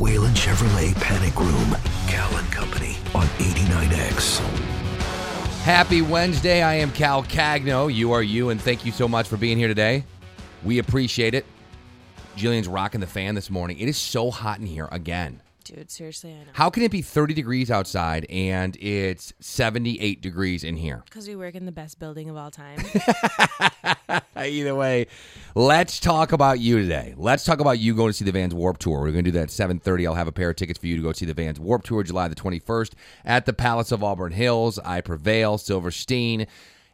Whalen Chevrolet Panic Room. Cal and Company on 89X. Happy Wednesday. I am Cal Cagno. You are you, and thank you so much for being here today. We appreciate it. Jillian's rocking the fan this morning. It is so hot in here again. Dude, seriously, I know. How can it be 30 degrees outside and it's 78 degrees in here? Because we work in the best building of all time. Either way, let's talk about you today. Let's talk about you going to see the Vans Warp Tour. We're going to do that at 7:30. I'll have a pair of tickets for you to go see the Vans Warp Tour July the 21st at the Palace of Auburn Hills. I Prevail, Silverstein,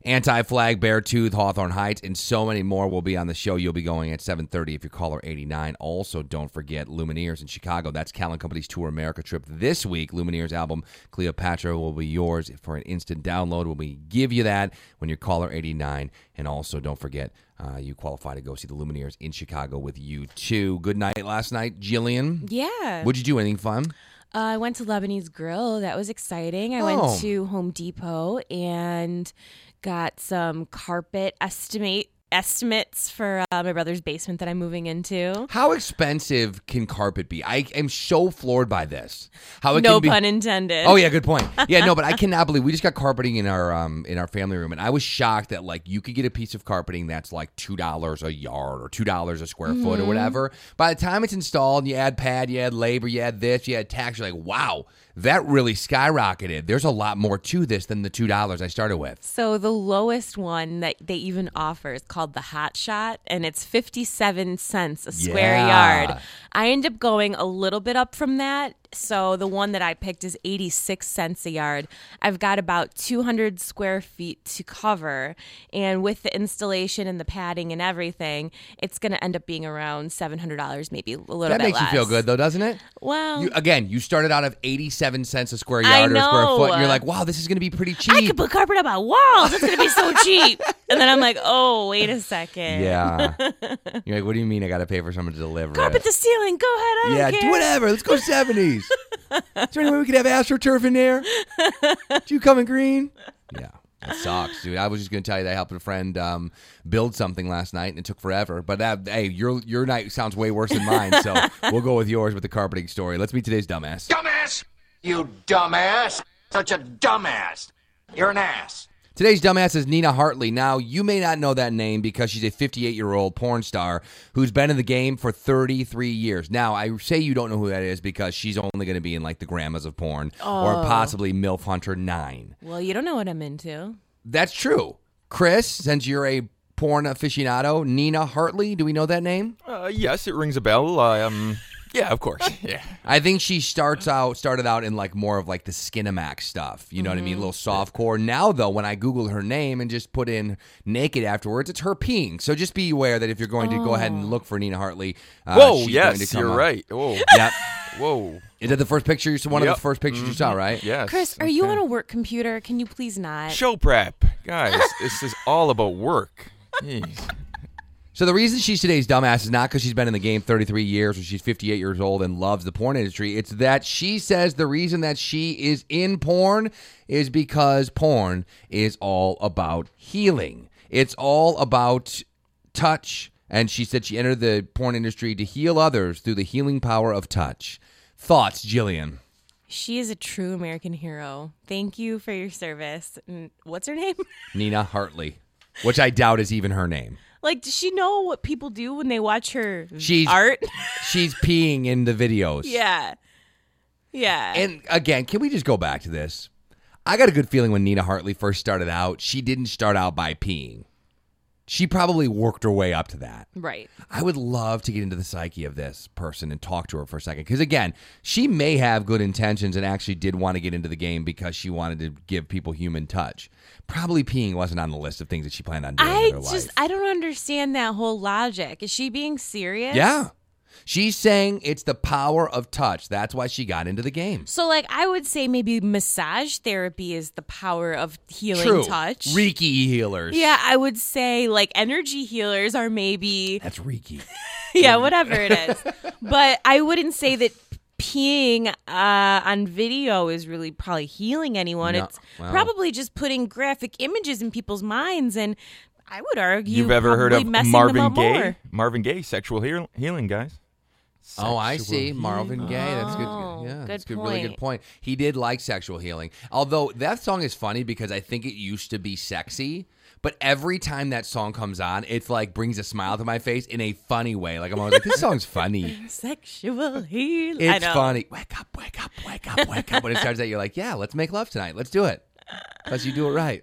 Anti-Flag, Beartooth, Hawthorne Heights, and so many more will be on the show. You'll be going at 7:30 if you call her 89. Also, don't forget Lumineers in Chicago. That's Cal and Company's Tour America trip this week. Lumineers album Cleopatra will be yours for an instant download. When we give you that when you call her 89, and also don't forget uh, you qualify to go see the Lumineers in Chicago with U2. Good night last night, Jillian. yeah. Would you do anything fun? Uh, I went to Lebanese Grill. That was exciting. I Oh. went to Home Depot and got some carpet estimate estimates for uh, my brother's basement that I'm moving into. How expensive can carpet be? I am so floored by this. How it No can be, pun intended. Oh yeah, good point. Yeah, no, but I cannot believe we just got carpeting in our um in our family room, and I was shocked that like you could get a piece of carpeting that's like two dollars a yard or two dollars a square foot Mm-hmm. or whatever. By the time it's installed, you add pad, you add labor, you add this, you add tax. You're like, wow, that really skyrocketed. There's a lot more to this than the two dollars I started with. So the lowest one that they even offer is called the Hot Shot, and it's fifty-seven cents a square Yeah. yard. I end up going a little bit up from that. So the one that I picked is eighty-six cents a yard. I've got about two hundred square feet to cover, and with the installation and the padding and everything, it's going to end up being around seven hundred dollars, maybe a little That bit makes you feel good though, doesn't it? Well, You, again, you started out of eighty-seven cents a square yard or a square foot, and you're like, wow, this is going to be pretty cheap. I could put carpet up on walls. It's going to be so cheap. And then I'm like, oh, wait a second. yeah. You're like, what do you mean I got to pay for someone to deliver it? Carpet the ceiling. Go ahead. I don't Yeah, do whatever. Let's go seventies. Is there any way we could have AstroTurf in there? Do you come in green? Yeah. It sucks, dude. I was just gonna tell you that I helped a friend um, build something last night, and it took forever. But that, hey, your your night sounds way worse than mine, so we'll go with yours with the carpeting story. Let's meet today's dumbass. Dumbass! You dumbass! Such a dumbass! You're an ass. Today's dumbass is Nina Hartley. Now, you may not know that name because she's a 58 year old porn star who's been in the game for 33 years. Now, I say you don't know who that is because she's only going to be in like the Grandmas of Porn or possibly MILF Hunter 9. Well, you don't know what I'm into. That's true. Chris, since you're a porn aficionado, Nina Hartley, do we know that name? Uh, yes, it rings a bell. Um, yeah, of course. Yeah. I think she starts out started out in like more of like the Skinamax stuff. You know what I mean? A little soft core. Now though, when I Google her name and just put in naked afterwards, it's her peeing. So just be aware that if you're going to go ahead and look for Nina Hartley, uh, Whoa, she's yes, going to come you're up. right. Whoa, Yep. whoa. Is that the first picture you saw? One of the first pictures you saw, right? Yes. Chris, are you on a work computer? Can you please not? Show prep, guys. this is all about work. Jeez. So the reason she's today's dumbass is not because she's been in the game 33 years or she's 58 years old and loves the porn industry. It's that she says the reason that she is in porn is because porn is all about healing. It's all about touch. And she said she entered the porn industry to heal others through the healing power of touch. Thoughts, Jillian? She is a true American hero. Thank you for your service. What's her name? Nina Hartley, which I doubt is even her name. Like, does she know what people do when they watch her She's- art? She's peeing in the videos. yeah. Yeah. And again, can we just go back to this? I got a good feeling when Nina Hartley first started out, she didn't start out by peeing. She probably worked her way up to that. right. I would love to get into the psyche of this person and talk to her for a second. Because again, she may have good intentions and actually did want to get into the game because she wanted to give people human touch. Probably peeing wasn't on the list of things that she planned on doing I in her just, life. I don't understand that whole logic. Is she being serious? yeah. She's saying it's the power of touch. That's why she got into the game. So, like, I would say maybe massage therapy is the power of healing True. touch. Reiki healers. yeah, I would say like energy healers are maybe That's Reiki. yeah, whatever it is. but I wouldn't say that peeing uh, on video is really probably healing anyone. No, it's well. probably just putting graphic images in people's minds, and I would argue You've ever heard of probably messing them Marvin Gaye? more. Marvin Gaye, sexual heal- healing, guys. Oh, I Sexual see. Marvin Gaye. That's good. Oh, Yeah, good that's good. Really good point. point. He did like sexual healing. Although that song is funny because I think it used to be sexy, but every time that song comes on, it's like brings a smile to my face in a funny way. Like I'm always like, this song's funny. Sexual healing. I It's know. funny. Wake up, wake up, wake up, wake up. When it starts out, you're like, yeah, let's make love tonight. Let's do it. Because you do it right.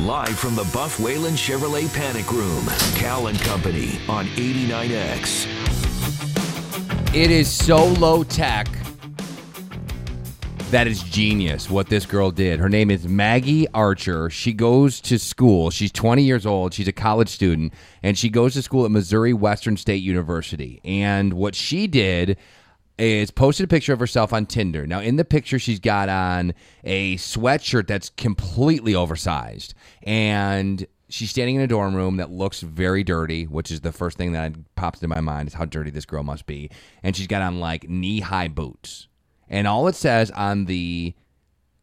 Live from the Buff Whalen Chevrolet Panic Room, Cal and Company on 89X. It is so low tech that is genius what this girl did. Her name is Maggie Archer. She goes to school. She's 20 years old. She's a college student, and she goes to school at Missouri Western State University. And what she did is posted a picture of herself on Tinder. Now, in the picture, she's got on a sweatshirt that's completely oversized. And she's standing in a dorm room that looks very dirty, which is the first thing that pops into my mind is how dirty this girl must be. And she's got on like knee high boots. And all it says on the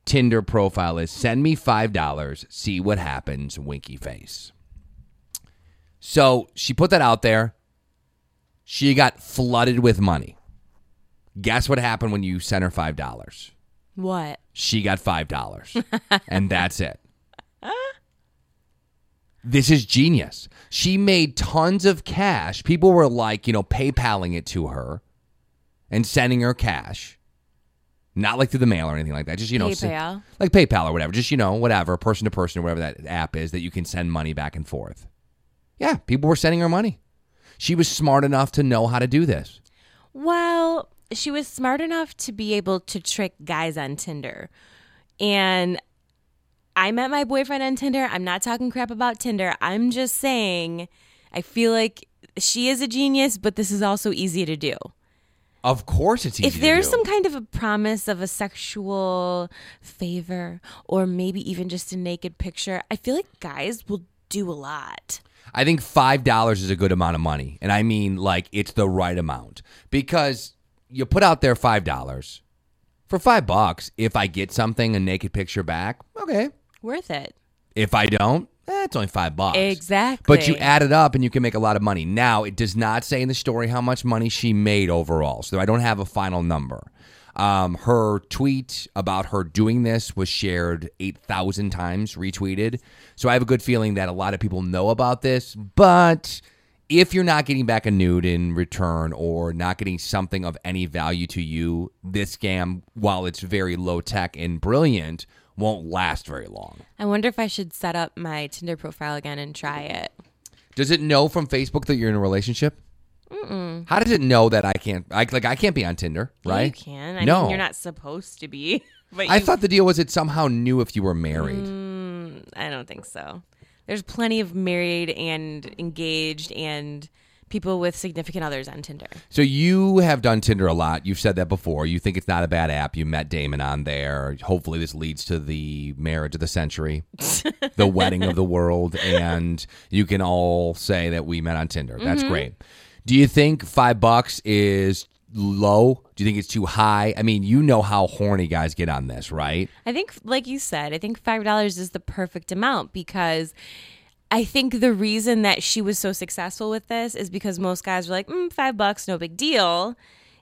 Tinder profile is send me $5, see what happens, winky face. So she put that out there. She got flooded with money. Guess what happened when you sent her $5? What? She got $5. and that's it. This is genius. She made tons of cash. People were like, you know, PayPaling it to her and sending her cash. Not like through the mail or anything like that. Just, you know, PayPal? like PayPal or whatever. Just, you know, whatever, person to person or whatever that app is that you can send money back and forth. Yeah, people were sending her money. She was smart enough to know how to do this. Well, she was smart enough to be able to trick guys on Tinder. And I met my boyfriend on Tinder. I'm not talking crap about Tinder. I'm just saying I feel like she is a genius, but this is also easy to do. Of course it's easy if there's some kind of a promise of a sexual favor or maybe even just a naked picture, I feel like guys will do a lot. I think five dollars is a good amount of money, and I mean like it's the right amount because you put out there five dollars for five bucks. If I get something, a naked picture back, okay. Worth it. If I don't, eh, it's only five bucks. Exactly. But you add it up and you can make a lot of money. Now, it does not say in the story how much money she made overall, so I don't have a final number. Um, her tweet about her doing this was shared 8,000 times, retweeted. So I have a good feeling that a lot of people know about this. But if you're not getting back a nude in return or not getting something of any value to you, this scam, while it's very low tech and brilliant, won't last very long. I wonder if I should set up my Tinder profile again and try it. Does it know from Facebook that you're in a relationship? How does it know that I can't? I, like I can't be on Tinder, Yeah, right? you can. I no, mean, you're not supposed to be. But I you- thought the deal was it somehow knew if you were married. Mm. I don't think so. There's plenty of married and engaged and people with significant others on Tinder. So you have done Tinder a lot. You've said that before. You think it's not a bad app. You met Damon on there. Hopefully, this leads to the marriage of the century, the wedding of the world, and you can all say that we met on Tinder. That's Mm-hmm. great. Do you think five bucks is low? Do you think it's too high? I mean, you know how horny guys get on this, right? I think, like you said, I think five dollars is the perfect amount because I think the reason that she was so successful with this is because most guys were like, mm, five bucks, no big deal,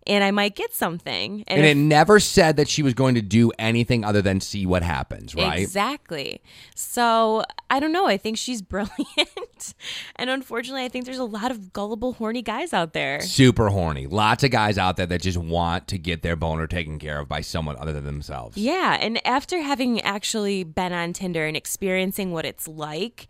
and I might get something. And if- it never said that she was going to do anything other than see what happens, right? Exactly. So I don't know. I think she's brilliant. and unfortunately, I think there's a lot of gullible, horny guys out there. Super horny. Lots of guys out there that just want to get their boner taken care of by someone other than themselves. Yeah. And after having actually been on Tinder and experiencing what it's like,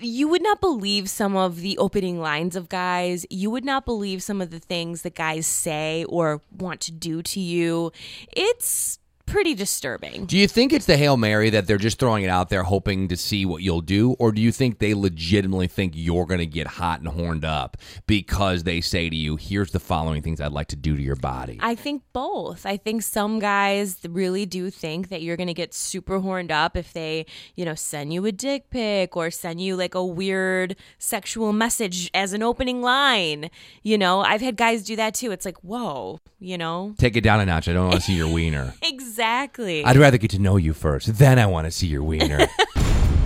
you would not believe some of the opening lines of guys. You would not believe some of the things that guys say or want to do to you. It's pretty disturbing. Do you think it's the Hail Mary that they're just throwing it out there hoping to see what you'll do? Or do you think they legitimately think you're going to get hot and horned up because they say to you, here's the following things I'd like to do to your body? I think both. I think some guys really do think that you're going to get super horned up if they, you know, send you a dick pic or send you like a weird sexual message as an opening line. You know, I've had guys do that too. It's like, whoa, you know? Take it down a notch. I don't want to see your wiener. Exactly. I'd rather get to know you first. Then I want to see your wiener.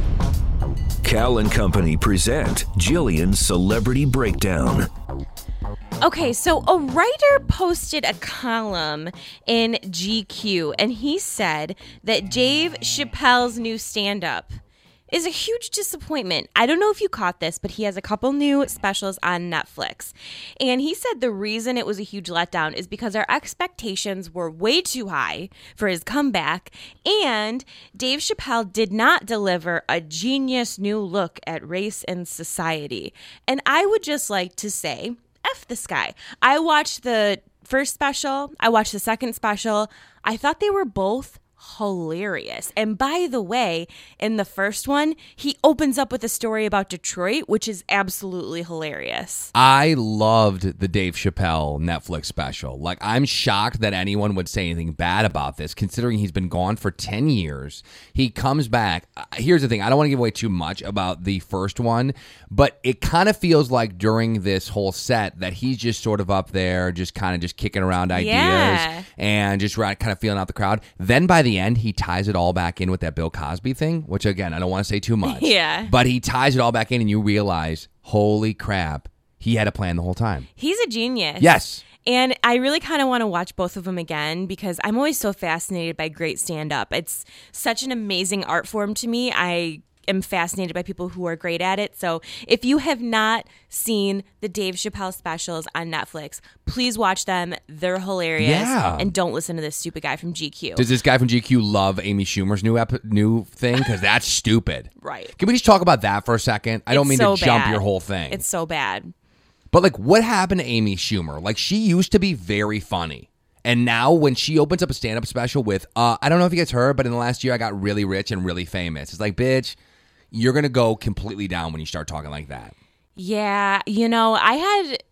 Cal and Company present Jillian's Celebrity Breakdown. Okay, so a writer posted a column in GQ and he said that Dave Chappelle's new stand up is a huge disappointment. I don't know if you caught this, but he has a couple new specials on Netflix. And he said the reason it was a huge letdown is because our expectations were way too high for his comeback, and Dave Chappelle did not deliver a genius new look at race and society. And I would just like to say, F this guy. I watched the first special, I watched the second special. I thought they were both hilarious. And by the way, in the first one, he opens up with a story about Detroit, which is absolutely hilarious. I loved the Dave Chappelle Netflix special. Like, I'm shocked that anyone would say anything bad about this, considering he's been gone for 10 years. He comes back. Uh, Here's the thing I don't want to give away too much about the first one, but it kind of feels like during this whole set that he's just sort of up there, just kind of just kicking around ideas Yeah. and just right, kind of feeling out the crowd. Then by the end, he ties it all back in with that Bill Cosby thing, which again, I don't want to say too much. Yeah. But he ties it all back in, and you realize, holy crap, he had a plan the whole time. He's a genius. Yes. And I really kind of want to watch both of them again because I'm always so fascinated by great stand up. It's such an amazing art form to me. I am fascinated by people who are great at it. So if you have not seen the Dave Chappelle specials on Netflix, please watch them. They're hilarious. Yeah. And don't listen to this stupid guy from GQ. Does this guy from GQ love Amy Schumer's new ep- new thing? Because that's stupid. Right. Can we just talk about that for a second? I don't It's mean so to jump bad. your whole thing. It's so bad. But like, what happened to Amy Schumer? Like, she used to be very funny. And now when she opens up a stand-up special with, uh, I don't know if you guys heard, but in the last year I got really rich and really famous. It's like, bitch, you're gonna go completely down when you start talking like that. Yeah, you know, I had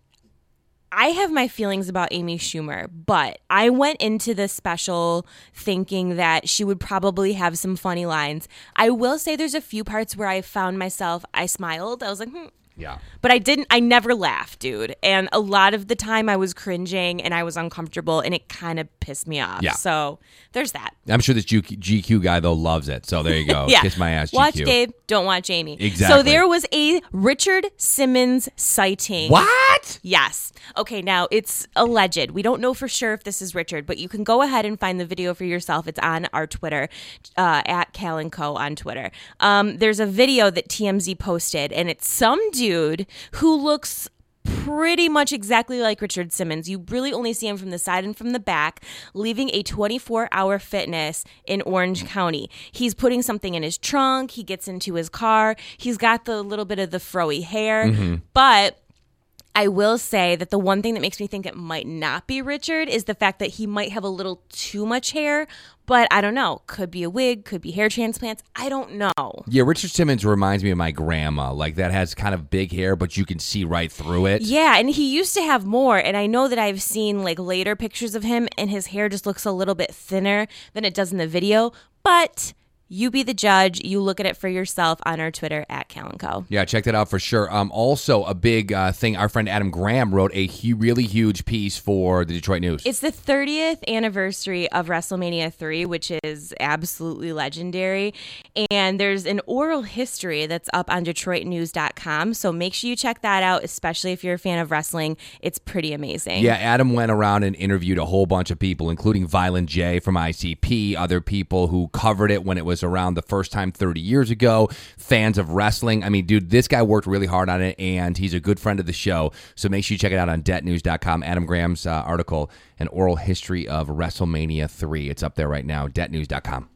I have my feelings about Amy Schumer, but I went into this special thinking that she would probably have some funny lines. I will say there's a few parts where I found myself I smiled. I was like, hmm. Yeah. But I didn't I never laughed, dude. And a lot of the time I was cringing and I was uncomfortable and it kind of pissed me off. Yeah. So, there's that. I'm sure this GQ, guy though loves it. So there you go. Yeah. Kiss my ass, Watch GQ. Dave, don't watch Amy. Exactly. So there was a Richard Simmons sighting. What? Yes. Okay, now it's alleged. We don't know for sure if this is Richard, but you can go ahead and find the video for yourself. It's on our Twitter, uh, at Cal and Co on Twitter. Um, there's a video that TMZ posted, and it's some dude who looks pretty much exactly like Richard Simmons. You really only see him from the side and from the back, leaving a 24 hour fitness in Orange County. He's putting something in his trunk. He gets into his car. He's got the little bit of the froey hair, mm-hmm. but I will say that the one thing that makes me think it might not be Richard is the fact that he might have a little too much hair, but I don't know. Could be a wig, could be hair transplants. I don't know. Yeah, Richard Simmons reminds me of my grandma. Like that has kind of big hair, but you can see right through it. Yeah, and he used to have more, and I know that I've seen like later pictures of him, and his hair just looks a little bit thinner than it does in the video. But you be the judge. You look at it for yourself on our Twitter at Cal and Co. Yeah, check that out for sure. Um, also, a big uh, thing. Our friend Adam Graham wrote a really huge piece for the Detroit News. It's the 30th anniversary of WrestleMania 3, which is absolutely legendary. And there's an oral history that's up on DetroitNews.com. So make sure you check that out, especially if you're a fan of wrestling. It's pretty amazing. yeah, Adam went around and interviewed a whole bunch of people, including Violent J from ICP, other people who covered it when it was around the first time 30 years ago, fans of wrestling. I mean, dude, this guy worked really hard on it, and he's a good friend of the show. So make sure you check it out on DetNews.com. Adam Graham's uh, article, An Oral History of WrestleMania 3. It's up there right now, DetNews.com.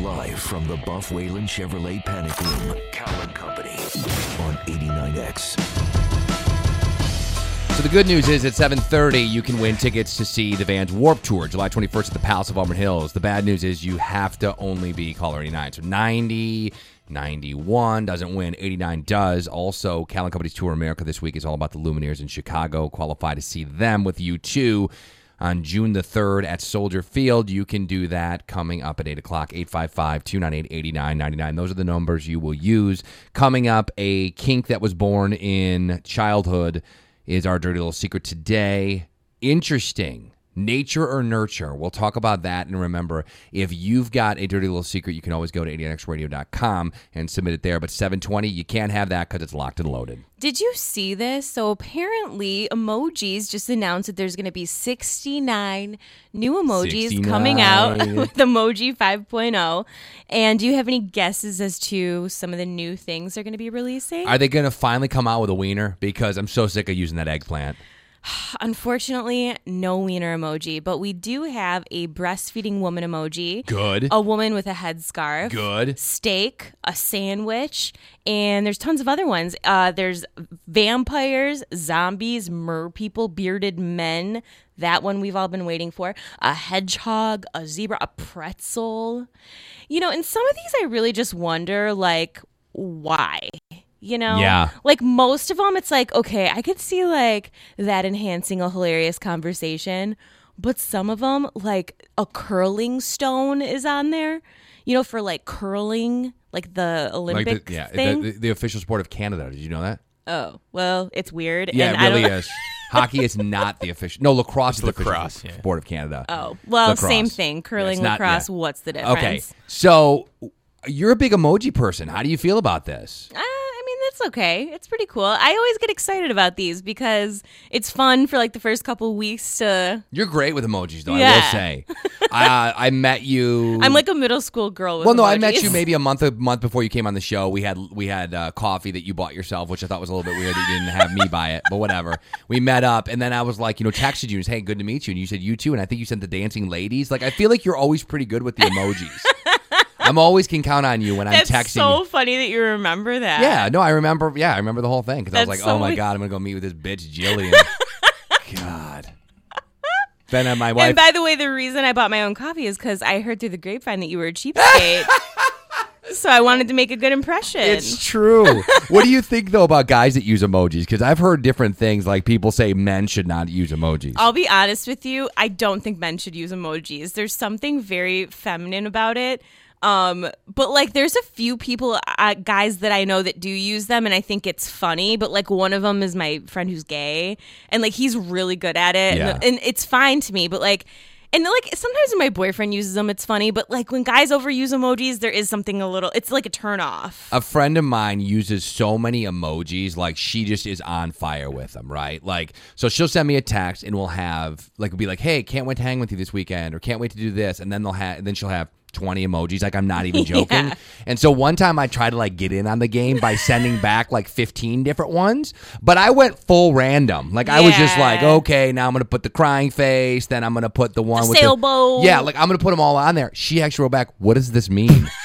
Live from the Buff Whalen Chevrolet Panic Room, Cal and Company on 89X. So the good news is at 7:30 you can win tickets to see the Vans Warp Tour July 21st at the Palace of Auburn Hills. The bad news is you have to only be caller 89. So 90 91 doesn't win, 89 does. Also, Cal and Company's Tour America this week is all about the Lumineers in Chicago. Qualify to see them with U2 on June the 3rd at Soldier Field. You can do that coming up at 8 o'clock, 855 298 8999. Those are the numbers you will use. Coming up, a kink that was born in childhood is our dirty little secret today. Interesting Nature or nurture? We'll talk about that. And remember, if you've got a dirty little secret, you can always go to 89xradio.com and submit it there. But 720, you can't have that because it's locked and loaded. Did you see this? So apparently, emojis just announced that there's going to be 69 new emojis coming out with Emoji 5.0. And do you have any guesses as to some of the new things they're going to be releasing? Are they going to finally come out with a wiener? Because I'm so sick of using that eggplant. Unfortunately, no wiener emoji, but we do have a breastfeeding woman emoji. Good. A woman with a headscarf. Good. Steak, a sandwich, and there's tons of other ones. Uh, there's vampires, zombies, mer people, bearded men. That one we've all been waiting for. A hedgehog, a zebra, a pretzel. You know, and some of these I really just wonder, like, why? You know? Yeah. Like most of them, it's like, okay, I could see like that enhancing a hilarious conversation. But some of them, like a curling stone is on there, you know, for like curling, like the Olympic Like the, yeah, thing. the, the, the official sport of Canada. Did you know that? oh, well, it's weird. Yeah, and it I really don't- is. Hockey is not the official. No, lacrosse is the lacrosse, official yeah. sport of Canada. Oh, well, Lacrosse. same thing. Curling, it's not- lacrosse, yeah. what's the difference? Okay, so you're a big emoji person. How do you feel about this? I that's okay. It's pretty cool. I always get excited about these because it's fun for like the first couple weeks to. You're great with emojis, though. I will say. uh, I met you. I'm like a middle school girl with Well, no, I met you maybe a month a month before you came on the show. We had we had uh, coffee that you bought yourself, which I thought was a little bit weird that you didn't have me buy it, but whatever. We met up, and then I was like, you know, texted you and said, "Hey, good to meet you," and you said you too, and I think you sent the dancing ladies. Like, I feel like you're always pretty good with the emojis. I'm always can count on you when That's I'm texting. It's so you. funny that you remember that. Yeah, no, I remember. Yeah, I remember the whole thing because I was like, That's so "Oh my weird. god, I'm gonna go meet with this bitch Jillian." god. Then uh, my wife. And by the way, the reason I bought my own coffee is because I heard through the grapevine that you were a cheapskate. so I wanted to make a good impression. It's true. what do you think though about guys that use emojis? Because I've heard different things. Like people say men should not use emojis. I'll be honest with you. I don't think men should use emojis. There's something very feminine about it. Um, but like, there's a few people, uh, guys that I know that do use them, and I think it's funny. But like, one of them is my friend who's gay, and like, he's really good at it, Yeah. and, and it's fine to me. But like. And like sometimes when my boyfriend uses them, it's funny. But like when guys overuse emojis, there is something a little. It's like a turn off. a friend of mine uses so many emojis like she just is on fire with them right like so she'll send me a text and we'll have like we'll be like hey can't wait to hang with you this weekend or can't wait to do this and then they'll have then she'll have 20 emojis like i'm not even joking Yeah. and so one time i tried to like get in on the game by sending back like 15 different ones but i went full random like i was just Yeah. like okay now i'm gonna put the crying face then i'm gonna put the one The with sailboat. the yeah like i'm gonna put them all on there she actually wrote back what does this mean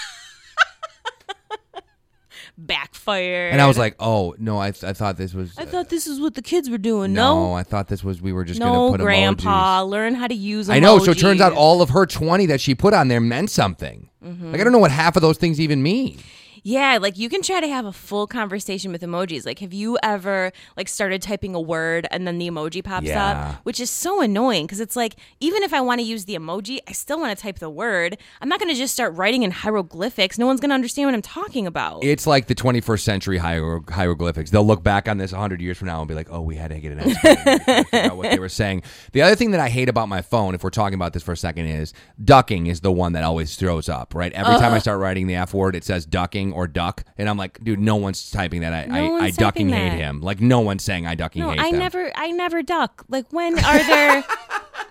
Backfire. And I was like, "Oh no, I, th- I thought this was." I thought this is what the kids were doing. no, No, I thought this was we were just no, gonna put Grandpa, emojis. learn how to use. Emojis. I know. So it turns out all of her twenty that she put on there meant something. Mm-hmm. Like I don't know what half of those things even mean. Yeah, like you can try to have a full conversation with emojis. Like, have you ever like started typing a word and then the emoji pops Yeah. up, which is so annoying because it's like even if I want to use the emoji, I still want to type the word. I'm not going to just start writing in hieroglyphics. No one's going to understand what I'm talking about. It's like the 21st century hier- hieroglyphics. They'll look back on this 100 years from now and be like, "Oh, we had to get an explanation to figure out what they were saying." The other thing that I hate about my phone, if we're talking about this for a second, is ducking is the one that always throws up. Right, every uh-huh. time I start writing the F word, it says ducking or duck, and I'm like, "Dude, no one's typing that. I, No I, I one's ducking typing hate that. him. Like no one's saying I ducking no, hate I them." never, I never duck. Like, when are there?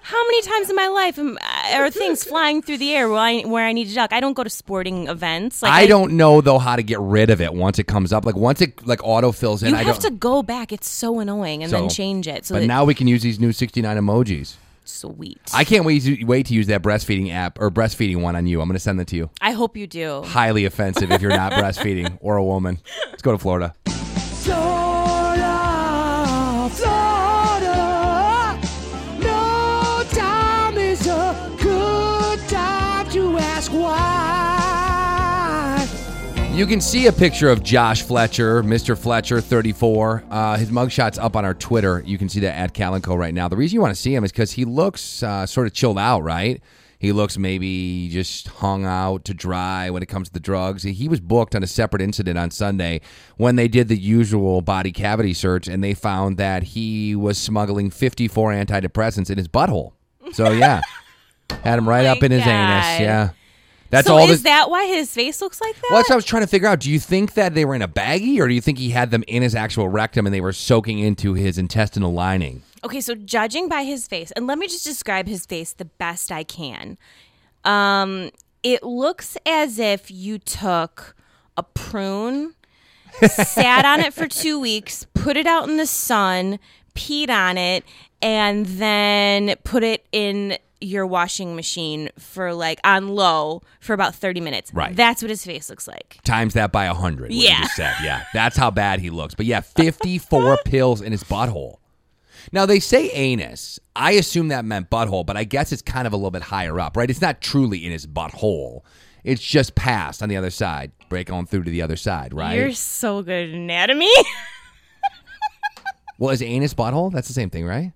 How many times in my life am, are things flying through the air where I, where I need to duck? I don't go to sporting events. Like I don't know though how to get rid of it once it comes up. Like once it like auto fills in, You I have don't. to go back. It's so annoying, and then change it. So but that, now we can use these new 69 emojis. Sweet. I can't wait to wait to use that breastfeeding app or breastfeeding one on you. I'm going to send that to you. I hope you do. Highly offensive if you're not breastfeeding or a woman. Let's go to Florida. Florida, You can see a picture of Josh Fletcher, Mr. Fletcher, 34. Uh, his mugshot's up on our Twitter. You can see that at Cal and Co right now. The reason you want to see him is because he looks uh, sort of chilled out, right? He looks maybe just hung out to dry when it comes to the drugs. He was booked on a separate incident on Sunday when they did the usual body cavity search and they found that he was smuggling 54 antidepressants in his butthole. So yeah, had him right my up in his anus. Yeah, that's so all. is that why his face looks like that? well, that's what I was trying to figure out. Do you think that they were in a baggie, or do you think he had them in his actual rectum and they were soaking into his intestinal lining? Okay, so judging by his face, and let me just describe his face the best I can. Um, it looks as if you took a prune, sat on it for two weeks, put it out in the sun, peed on it, and then put it in your washing machine for like on low for about 30 minutes. Right. That's what his face looks like. Times that by a hundred. what you Yeah. just said. Yeah, that's how bad he looks. But yeah, fifty-four pills in his butthole. Now they say anus. I assume that meant butthole, but I guess it's kind of a little bit higher up, right? It's not truly in his butthole. It's just past on the other side. Break on through to the other side, right? You're so good at anatomy. well, is anus butthole? That's the same thing, right?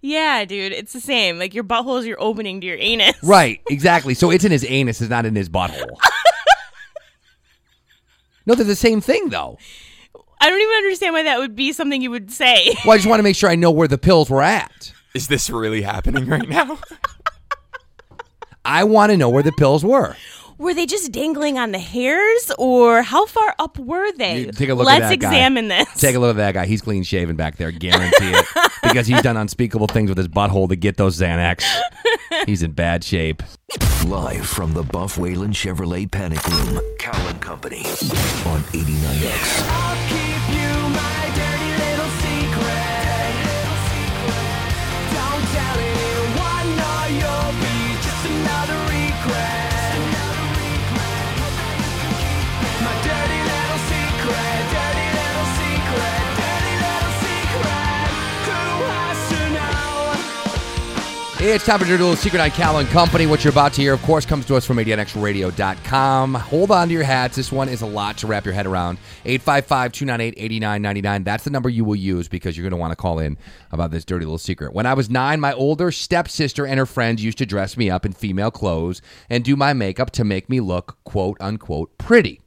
Yeah, dude, it's the same. Like your butthole is your opening to your anus. Right, exactly. So it's in his anus, it's not in his butthole. no, they're the same thing, though. I don't even understand why that would be something you would say. Well, I just want to make sure I know where the pills were at. Is this really happening right now? I want to know where the pills were. Were they just dangling on the hairs, or how far up were they? You take a look Let's at that guy. examine this. Take a look at that guy. He's clean shaven back there, guarantee it. because he's done unspeakable things with his butthole to get those Xanax. He's in bad shape. Live from the Buff Whalen Chevrolet Panic Room, Cal and Company on 89X. It's time for your Little Secret on Cal and Company. What you're about to hear, of course, comes to us from 89xradio.com. Hold on to your hats. This one is a lot to wrap your head around. 855-298-8999. That's the number you will use because you're going to want to call in about this dirty little secret. When I was nine, my older stepsister and her friends used to dress me up in female clothes and do my makeup to make me look quote unquote pretty.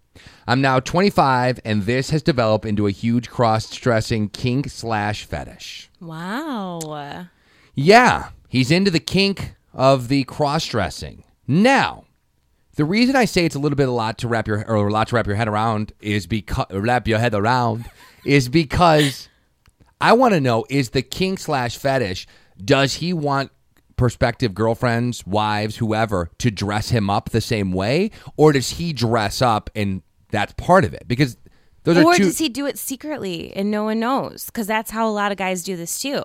I'm now 25, and this has developed into a huge cross-dressing kink slash fetish. wow. Yeah, he's into the kink of the cross dressing. Now, the reason I say it's a little bit a lot to wrap your or a lot to wrap your head around is because wrap your head around is because I want to know is the kink slash fetish does he want prospective girlfriends, wives, whoever to dress him up the same way, or does he dress up and that's part of it? Because those Or are two. does he do it secretly and no one knows? Because that's how a lot of guys do this too.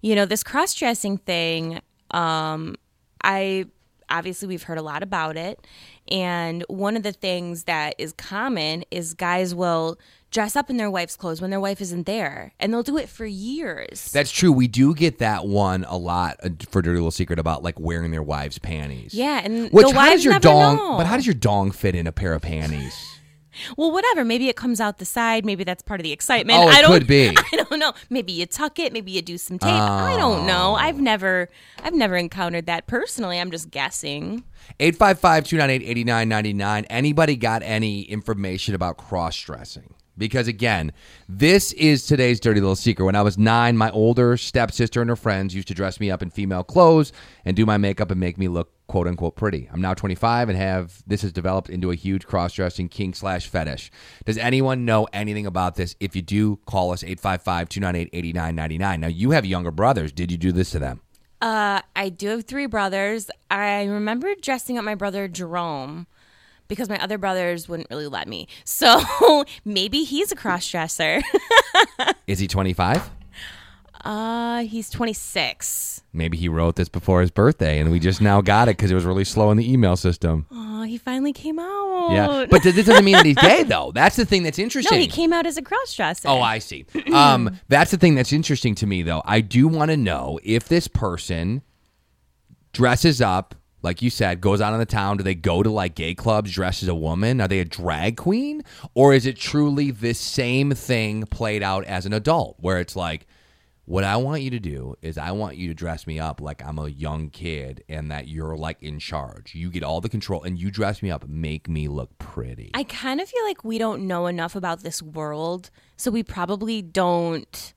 You know, this cross dressing thing, um, I obviously we've heard a lot about it. And one of the things that is common is guys will dress up in their wife's clothes when their wife isn't there. And they'll do it for years. That's true. We do get that one a lot uh, for Dirty Little Secret about like wearing their wives' panties. yeah, and Which the how does your never dong? know. But how does your dong fit in a pair of panties? Well, whatever. Maybe it comes out the side. Maybe that's part of the excitement. Oh, it I don't, could be. I don't know. Maybe you tuck it. Maybe you do some tape. I don't know. Oh. I've never, I've never encountered that personally. I'm just guessing. 855-298-8999. Anybody got any information about cross-dressing? Because again, this is today's dirty little secret. When I was nine, my older stepsister and her friends used to dress me up in female clothes and do my makeup and make me look quote unquote pretty. I'm now 25 and have this has developed into a huge cross-dressing kink slash fetish. Does anyone know anything about this? If you do, call us 855-298-8999. Now you have younger brothers. Did you do this to them? Uh, I do have three brothers. I remember dressing up my brother Jerome because my other brothers wouldn't really let me. So maybe he's a cross dresser. Is he 25? uh, he's 26. Maybe he wrote this before his birthday, and we just now got it because it was really slow in the email system. Oh, he finally came out. Yeah, but th- this doesn't mean that he's gay, though. That's the thing that's interesting. no, he came out as a cross dresser. Oh, I see. um, that's the thing that's interesting to me, though. I do want to know if this person dresses up, like you said, goes out in the town. Do they go to like gay clubs, dress as a woman? Are they a drag queen, or is it truly this same thing played out as an adult, where it's like? What I want you to do is I want you to dress me up like I'm a young kid and that you're like in charge. You get all the control and you dress me up, make me look pretty. I kind of feel like we don't know enough about this world, so we probably don't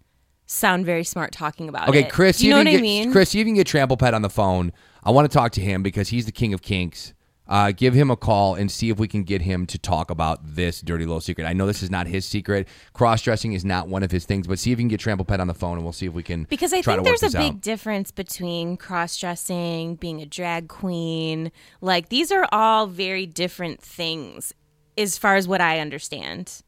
sound very smart talking about Okay, it. Chris, Do you know what you I mean? Chris, you can get Trample Pet on the phone. I want to talk to him because he's the king of kinks. Uh, give him a call and see if we can get him to talk about this dirty little secret. I know this is not his secret. Cross dressing is not one of his things, but see if you can get Trample Pet on the phone and we'll see if we can Because I think there's a big out. difference between cross dressing, being a drag queen. Like, these are all very different things as far as what I understand.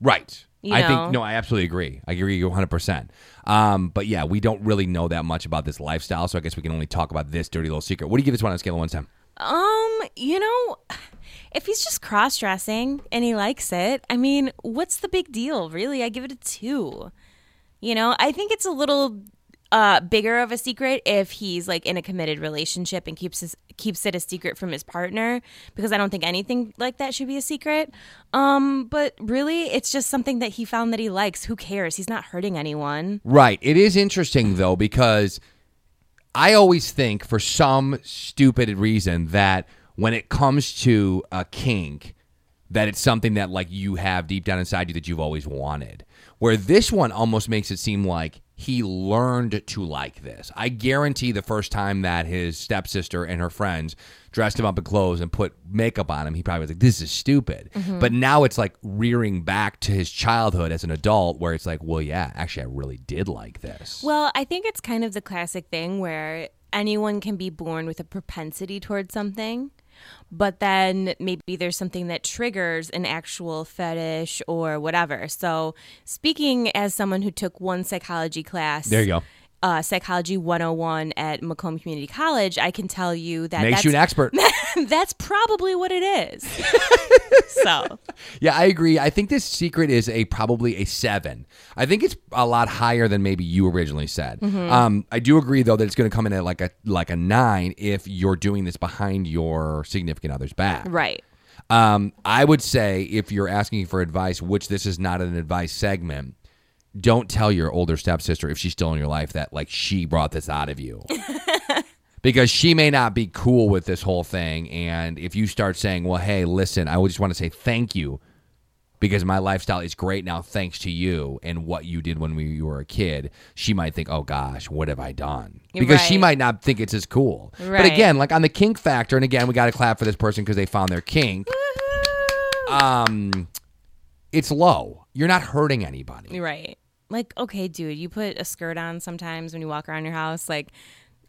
Right. You I know? think no, I absolutely agree. I agree 100%. Um, but yeah, we don't really know that much about this lifestyle, so I guess we can only talk about this dirty little secret. What do you give this one on a scale of 1 to 10? Um, you know, if he's just cross dressing and he likes it, I mean, what's the big deal, really? I give it a two. You know, I think it's a little uh bigger of a secret if he's like in a committed relationship and keeps his keeps it a secret from his partner because I don't think anything like that should be a secret. Um, but really it's just something that he found that he likes. Who cares? He's not hurting anyone. Right. It is interesting though because I always think for some stupid reason that when it comes to a kink that it's something that like you have deep down inside you that you've always wanted. Where this one almost makes it seem like he learned to like this. I guarantee the first time that his stepsister and her friends dressed him up in clothes and put makeup on him, he probably was like, This is stupid. Mm-hmm. But now it's like rearing back to his childhood as an adult where it's like, Well, yeah, actually, I really did like this. Well, I think it's kind of the classic thing where anyone can be born with a propensity towards something, but then maybe there's something that triggers an actual fetish or whatever. So, speaking as someone who took one psychology class, There you go. Uh, psychology 101 at Macomb Community College, I can tell you that Makes that's, you an expert. that's probably what it is. so, Yeah, I agree. I think this secret is a probably a seven. I think it's a lot higher than maybe you originally said. Mm-hmm. Um, I do agree though that it's going to come in at like a like a nine if you're doing this behind your significant other's back. right. Um, I would say if you're asking for advice, which this is not an advice segment, don't tell your older stepsister if she's still in your life that like she brought this out of you. because she may not be cool with this whole thing and if you start saying, "Well, hey, listen, I just want to say thank you because my lifestyle is great now thanks to you and what you did when we, you were a kid," she might think, "Oh gosh, what have I done?" Because she might not think it's as cool. But again, like on the kink factor and again, we got to clap for this person because they found their kink um it's low. You're not hurting anybody. Right. Like, okay, dude, you put a skirt on sometimes when you walk around your house. Like,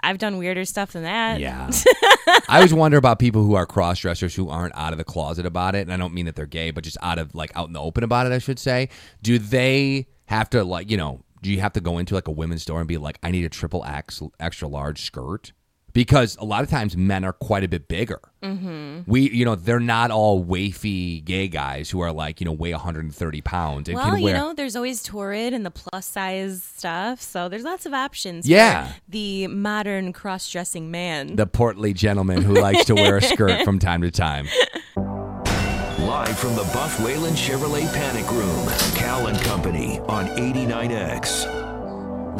I've done weirder stuff than that. Yeah. I always wonder about people who are cross dressers who aren't out of the closet about it. And I don't mean that they're gay, but just out of like out in the open about it, I should say. Do they have to like, you know, do you have to go into like a women's store and be like, I need a triple X extra large skirt? Because a lot of times men are quite a bit bigger. Mm-hmm. We, you know, they're not all wafy gay guys who are like, you know, weigh 130 pounds and Well, can you know, there's always Torrid and the plus size stuff. So there's lots of options Yeah. for the modern cross dressing man. the portly gentleman who likes to wear a skirt from time to time. Live from the Buff Whalen Chevrolet Panic Room, Cal and Company on 89X.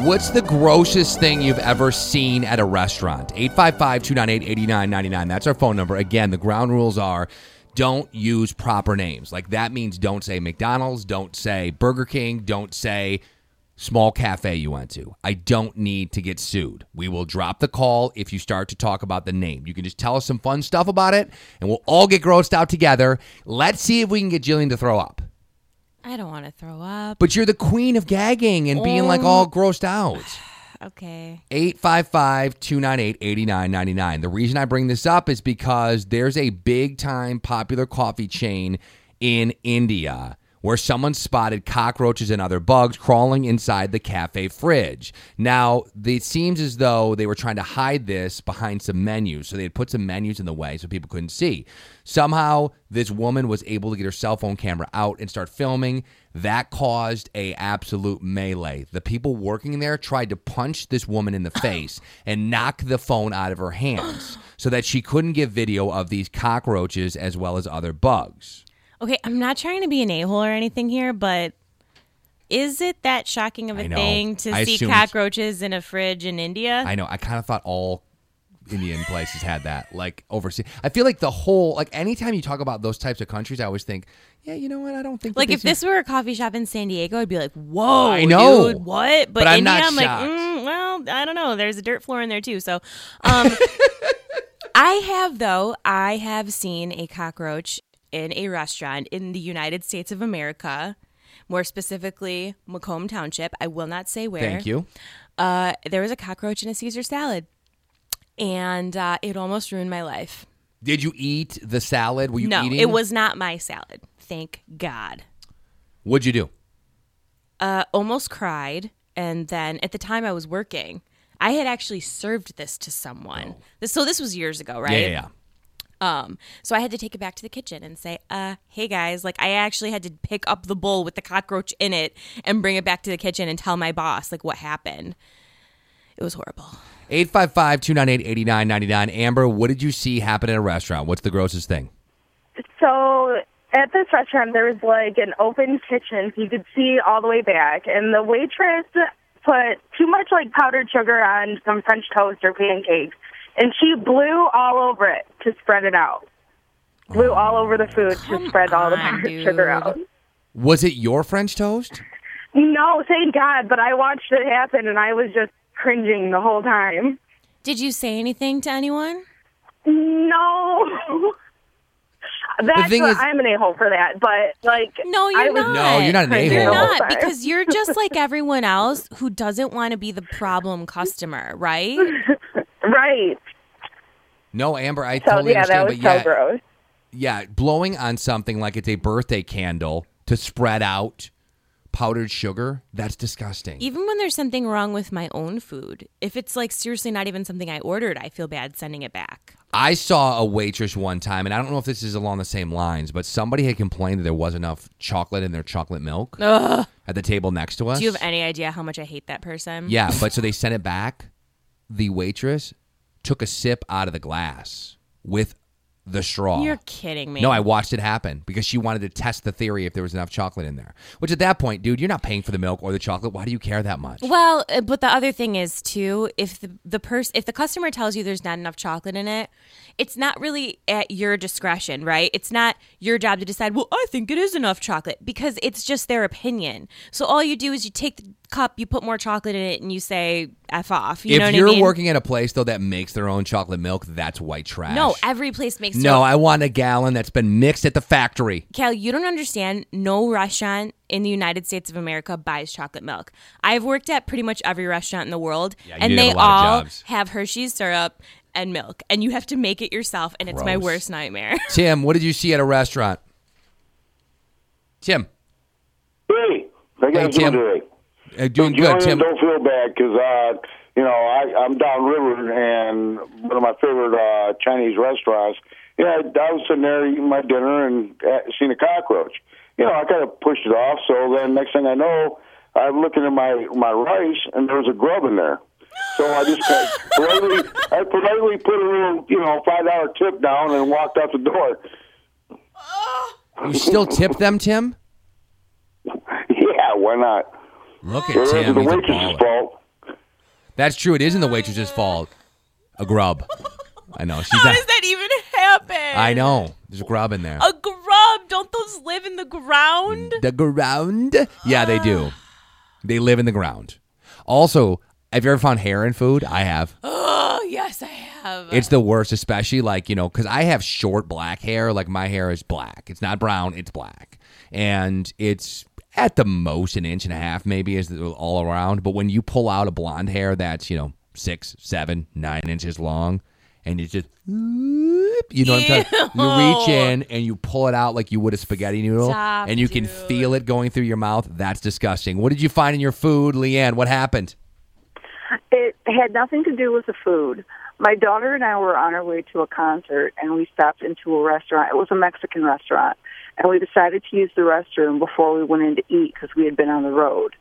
What's the grossest thing you've ever seen at a restaurant? 855 298 8999. That's our phone number. Again, the ground rules are don't use proper names. Like that means don't say McDonald's, don't say Burger King, don't say small cafe you went to. I don't need to get sued. We will drop the call if you start to talk about the name. You can just tell us some fun stuff about it and we'll all get grossed out together. Let's see if we can get Jillian to throw up. I don't want to throw up. But you're the queen of gagging and being like all oh. grossed out. Okay. 855 298 8999. The reason I bring this up is because there's a big time popular coffee chain in India where someone spotted cockroaches and other bugs crawling inside the cafe fridge. Now, it seems as though they were trying to hide this behind some menus. So they had put some menus in the way so people couldn't see. Somehow, this woman was able to get her cell phone camera out and start filming. That caused a absolute melee. The people working there tried to punch this woman in the face and knock the phone out of her hands so that she couldn't give video of these cockroaches as well as other bugs. Okay, I'm not trying to be an a hole or anything here, but is it that shocking of a thing to I see assumed- cockroaches in a fridge in India? I know. I kind of thought all Indian places had that. Like overseas, I feel like the whole like anytime you talk about those types of countries, I always think, yeah, you know what? I don't think that Like if this were a coffee shop in San Diego, I'd be like, "Whoa, I know. dude, what?" But, But I'm India, not I'm like, shocked. mm, "Well, I don't know. There's a dirt floor in there too." So, um, I have though. I have seen a cockroach in a restaurant in the United States of America, more specifically Macomb Township. I will not say where. Thank you. Uh, there was a cockroach in a Caesar salad, and uh, it almost ruined my life. Did you eat the salad? Were you eating no, eating? it was not my salad. Thank God. What'd you do? uh, almost cried. And then at the time I was working, I had actually served this to someone. This, so this was years ago, right? Oh. Yeah, yeah, yeah. Um, so I had to take it back to the kitchen and say, uh, hey guys, like I actually had to pick up the bowl with the cockroach in it and bring it back to the kitchen and tell my boss like what happened. It was horrible. 855 298 8999. Amber, what did you see happen at a restaurant? What's the grossest thing? So at this restaurant, there was like an open kitchen, so you could see all the way back. And the waitress put too much like powdered sugar on some French toast or pancakes, and she blew all over it to spread it out. Blew oh, all over the food to spread all the on, sugar out. Was it your French toast? No, thank God, but I watched it happen, and I was just cringing the whole time. Did you say anything to anyone? No. That's thing what, is- I'm an a-hole for that, but like No, you're was not. No, you're not an a-hole. You're not because you're just like everyone else who doesn't want to be the problem customer, right? right. No, Amber, I So totally yeah, that understand. was but so yeah, gross. yeah, blowing on something like it's a birthday candle to spread out powdered sugar, that's disgusting. Even when there's something wrong with my own food, if it's like seriously not even something I ordered, I feel bad sending it back. I saw a waitress one time, and I don't know if this is along the same lines, but somebody had complained that there wasn't enough chocolate in their chocolate milk at the table next to us. Do you have any idea how much I hate that person? Yeah, but so they sent it back. The waitress took a sip out of the glass with the straw. You're kidding me. No, I watched it happen because she wanted to test the theory if there was enough chocolate in there. Which at that point, dude, you're not paying for the milk or the chocolate. Why do you care that much? Well, uh, but the other thing is too, if the the person if the customer tells you there's not enough chocolate in it, it's not really at your discretion, right? It's not your job to decide, well, I think it is enough chocolate because it's just their opinion. So all you do is you take the cup, you put more chocolate in it and you say F off. You know if what you're I mean? working at a place though that makes their own chocolate milk, that's white trash. No, every place makes no, their- I want a gallon that's been mixed at the factory. Cal, you don't understand. No restaurant in the United States of America buys chocolate milk. I've worked at pretty much every restaurant in the world, Yeah, and they have a lot of all have Hershey's syrup and milk, and you have to make it yourself, and it's my worst nightmare. Tim, what did you see at a restaurant? Tim, Hey, how you Hey, Tim. doing today? uh, doing Join good. Tim, Don't feel bad because, uh, you know, I, I'm downriver and one of my favorite uh, Chinese restaurants. Yeah, I was sitting there eating my dinner and uh, seen a cockroach. You know, I kind of pushed it off. So then next thing I know, I'm looking at my my rice and there was a grub in there. So I just kind of politely, I politely put a little, you know, five dollar tip down and walked out the door. you still tip them, Tim? Yeah, why not? Look at wasn't Tim. the waitress's fault. That's true. It isn't the waitress's fault. A grub. I know. She's How not. does that even happen? I know. There's a grub in there. A grub? Don't those live in the ground? The ground? Yeah, they do. They live in the ground. Also, have you ever found hair in food? I have. Oh yes, I have. It's the worst, especially like, you know, because I have short black hair. Like my hair is black. It's not brown, it's black. And it's at the most an inch and a half, maybe, is all around. But when you pull out a blonde hair that's, you know, six, seven, nine inches long, and you just, you know what I'm talking You reach in and you pull it out like you would a spaghetti noodle, Stop, and you can dude. feel it going through your mouth. That's disgusting. What did you find in your food, Leanne? What happened? It had nothing to do with the food. My daughter and I were on our way to a concert, and we stopped into a restaurant. It was a Mexican restaurant, and we decided to use the restroom before we went in to eat because we had been on the road.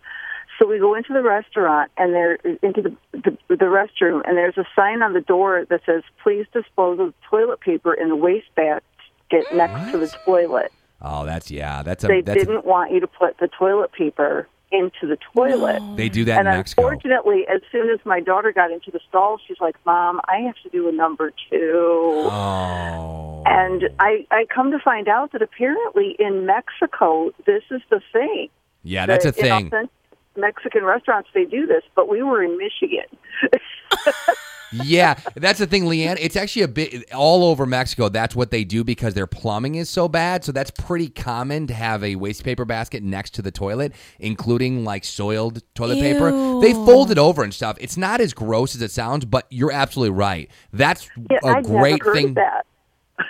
So we go into the restaurant and there into the, the the restroom, and there's a sign on the door that says, "Please dispose of toilet paper in the wastebasket get next to the toilet." Oh, that's yeah. That's a They that's didn't want you to put the toilet paper into the toilet. Oh. They do that and in Mexico. unfortunately, as soon as my daughter got into the stall, she's like, "Mom, I have to do a number two. Oh. And I, I come to find out that apparently in Mexico, this is the thing. Yeah, that's a thing. authentic Mexican restaurants, they do this, but we were in Michigan. Yeah, that's the thing, Leanne. It's actually a bit all over Mexico. That's what they do because their plumbing is so bad. So that's pretty common to have a waste paper basket next to the toilet, including like soiled toilet paper. They fold it over and stuff. It's not as gross as it sounds, but you're absolutely right. That's Yeah, a I'd great never heard thing. of that.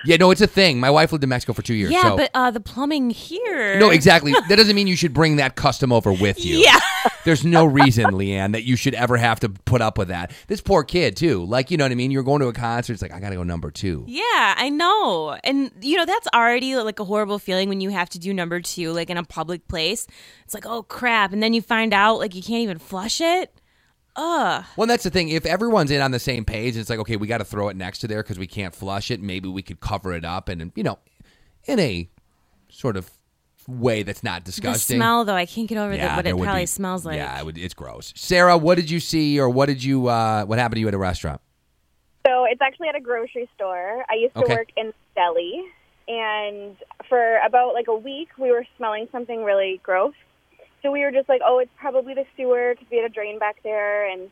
Yeah, no, it's a thing. My wife lived in Mexico for two years. Yeah, so. but uh, the plumbing here. no, exactly. That doesn't mean you should bring that custom over with you. Yeah. There's no reason, Leanne, that you should ever have to put up with that. This poor kid, too. Like, you know what I mean? You're going to a concert. It's like, I got to go number two. Yeah, I know. And you know, that's already like a horrible feeling when you have to do number 2 like in a public place. It's like, "Oh crap." And then you find out like you can't even flush it. Ugh. Well, that's the thing. If everyone's in on the same page, it's like, okay, we got to throw it next to there because we can't flush it. Maybe we could cover it up and, you know, in a sort of way that's not The disgusting. smell though, I can't get over the, what it probably be- smells like. Yeah, it would, it's gross. Sarah, what did you see or what did you, uh, what happened to you at a restaurant? So it's actually at a grocery store. I used to Okay. work in deli, and for about like a week, we were smelling something really gross. So we were just like, "Oh, it's probably the sewer because we had a drain back there." And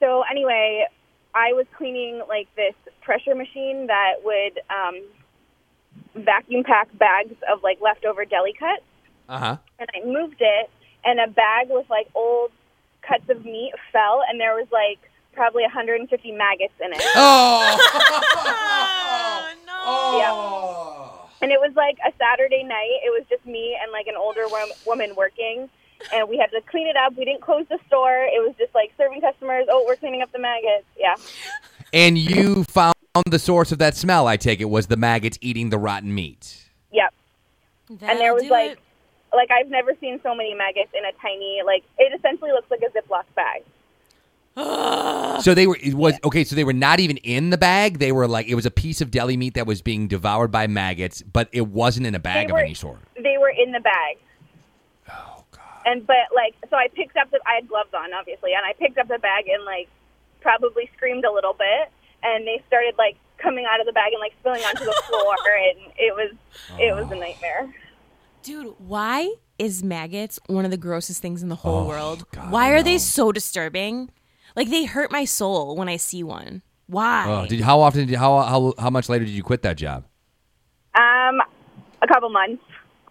so anyway, I was cleaning like this pressure machine that would um, vacuum pack bags of like leftover deli cuts Uh huh. and I moved it, and a bag with like old cuts of meat fell, and there was like probably 150 maggots in it. Oh! No! Yeah. And it was like a Saturday night. It was just me and like an older wom- woman working, and we had to clean it up. We didn't close the store. It was just like serving customers. Oh, we're cleaning up the maggots. Yeah. And you found the source of that smell, I take it, was the maggots eating the rotten meat. Yep. That'll and there was like, it. like I've never seen so many maggots in a tiny like. It essentially looks like a Ziploc bag. So they were it was okay. So they were not even in the bag. They were like it was a piece of deli meat that was being devoured by maggots, but it wasn't in a bag They of were- any sort. They were in the bag. Oh God. And but like so I picked up the I had gloves on obviously and I picked up the bag and like probably screamed a little bit and they started like coming out of the bag and like spilling onto the floor and it was it was a oh. nightmare. Dude, why is maggots one of the grossest things in the whole Oh, world? God, why I are know. they so disturbing? Like they hurt my soul when I see one. Why? Oh, did how often? Did, how how how much later did you quit that job? Um a couple months.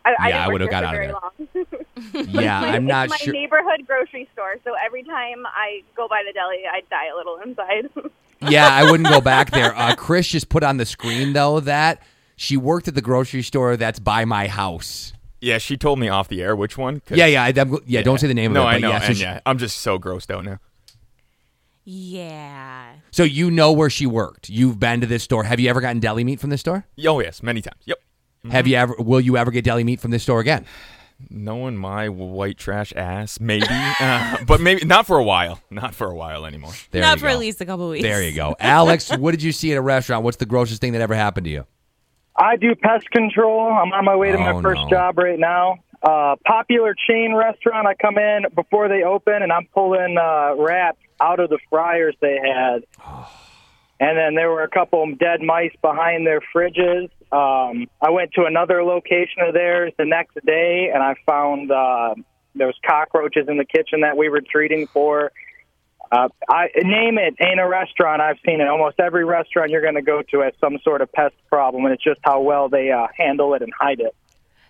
I, I Yeah, didn't I work would've there got for out of very long. Yeah, I'm not it's my sure. neighborhood grocery store, so every time I go by the deli, I die a little inside. Yeah, I wouldn't go back there. Uh, Chris just put on the screen though that she worked at the grocery store that's by my house. Yeah, she told me off the air which one. Yeah, yeah, I, am yeah. Don't say the name No, of it. I know, Yeah, so, and she- yeah, I'm just so grossed out now. Yeah. so you know where she worked. You've been to this store. Have you ever gotten deli meat from this store? Oh yes, many times. Yep. Have you ever? Will you ever get deli meat from this store again? Knowing my white trash ass, maybe, uh, but maybe not for a while. Not for a while anymore. There Not for go. at least a couple weeks. There you go, Alex. what did you see at a restaurant? What's the grossest thing that ever happened to you? I do pest control. I'm on my way to Oh, my first no. job right now. Uh, popular chain restaurant. I come in before they open, and I'm pulling uh, rats out of the fryers they had. And then there were a couple dead mice behind their fridges. Um, I went to another location of theirs the next day, and I found uh, there was cockroaches in the kitchen that we were treating for. Uh, I name it ain't a restaurant I've seen it. Almost every restaurant you're going to go to has some sort of pest problem, and it's just how well they uh, handle it and hide it.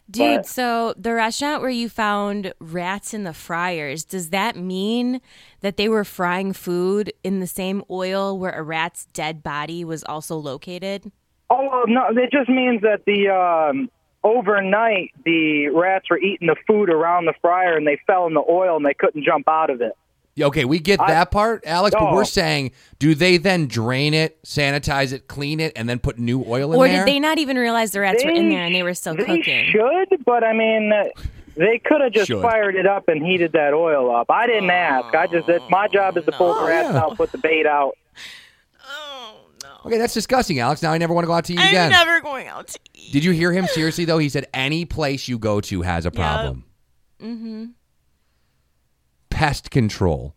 Dude, But- so the restaurant where you found rats in the fryers, does that mean that they were frying food in the same oil where a rat's dead body was also located? Oh no, it just means that the um, overnight the rats were eating the food around the fryer, and they fell in the oil, and they couldn't jump out of it. Yeah, Okay, we get that part, Alex, but Oh. we're saying, do they then drain it, sanitize it, clean it, and then put new oil in Or there? Or did they not even realize the rats were in there and they were still They cooking? should, but I mean, they could have just Should. fired it up and heated that oil up. I didn't oh, ask. I just it's my job is to pull the rats out, put the bait out. Oh, no. Okay, that's disgusting, Alex. Now I never want to go out to eat I'm again. never going out to eat. Did you hear him seriously though? He said any place you go to has a problem. Mm-hmm. Pest control.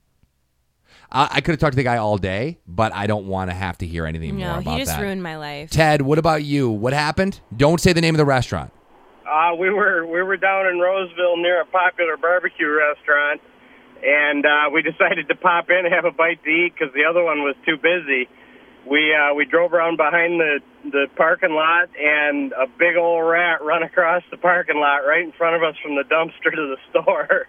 I, I could have talked to the guy all day, but I don't want to have to hear anything more No, about he just that. ruined my life. Ted, what about you? What happened? Don't say the name of the restaurant. Uh, we were we were down in Roseville near a popular barbecue restaurant, and uh, we decided to pop in and have a bite to eat because the other one was too busy. We uh, we drove around behind the the parking lot, and a big old rat run across the parking lot right in front of us from the dumpster to the store.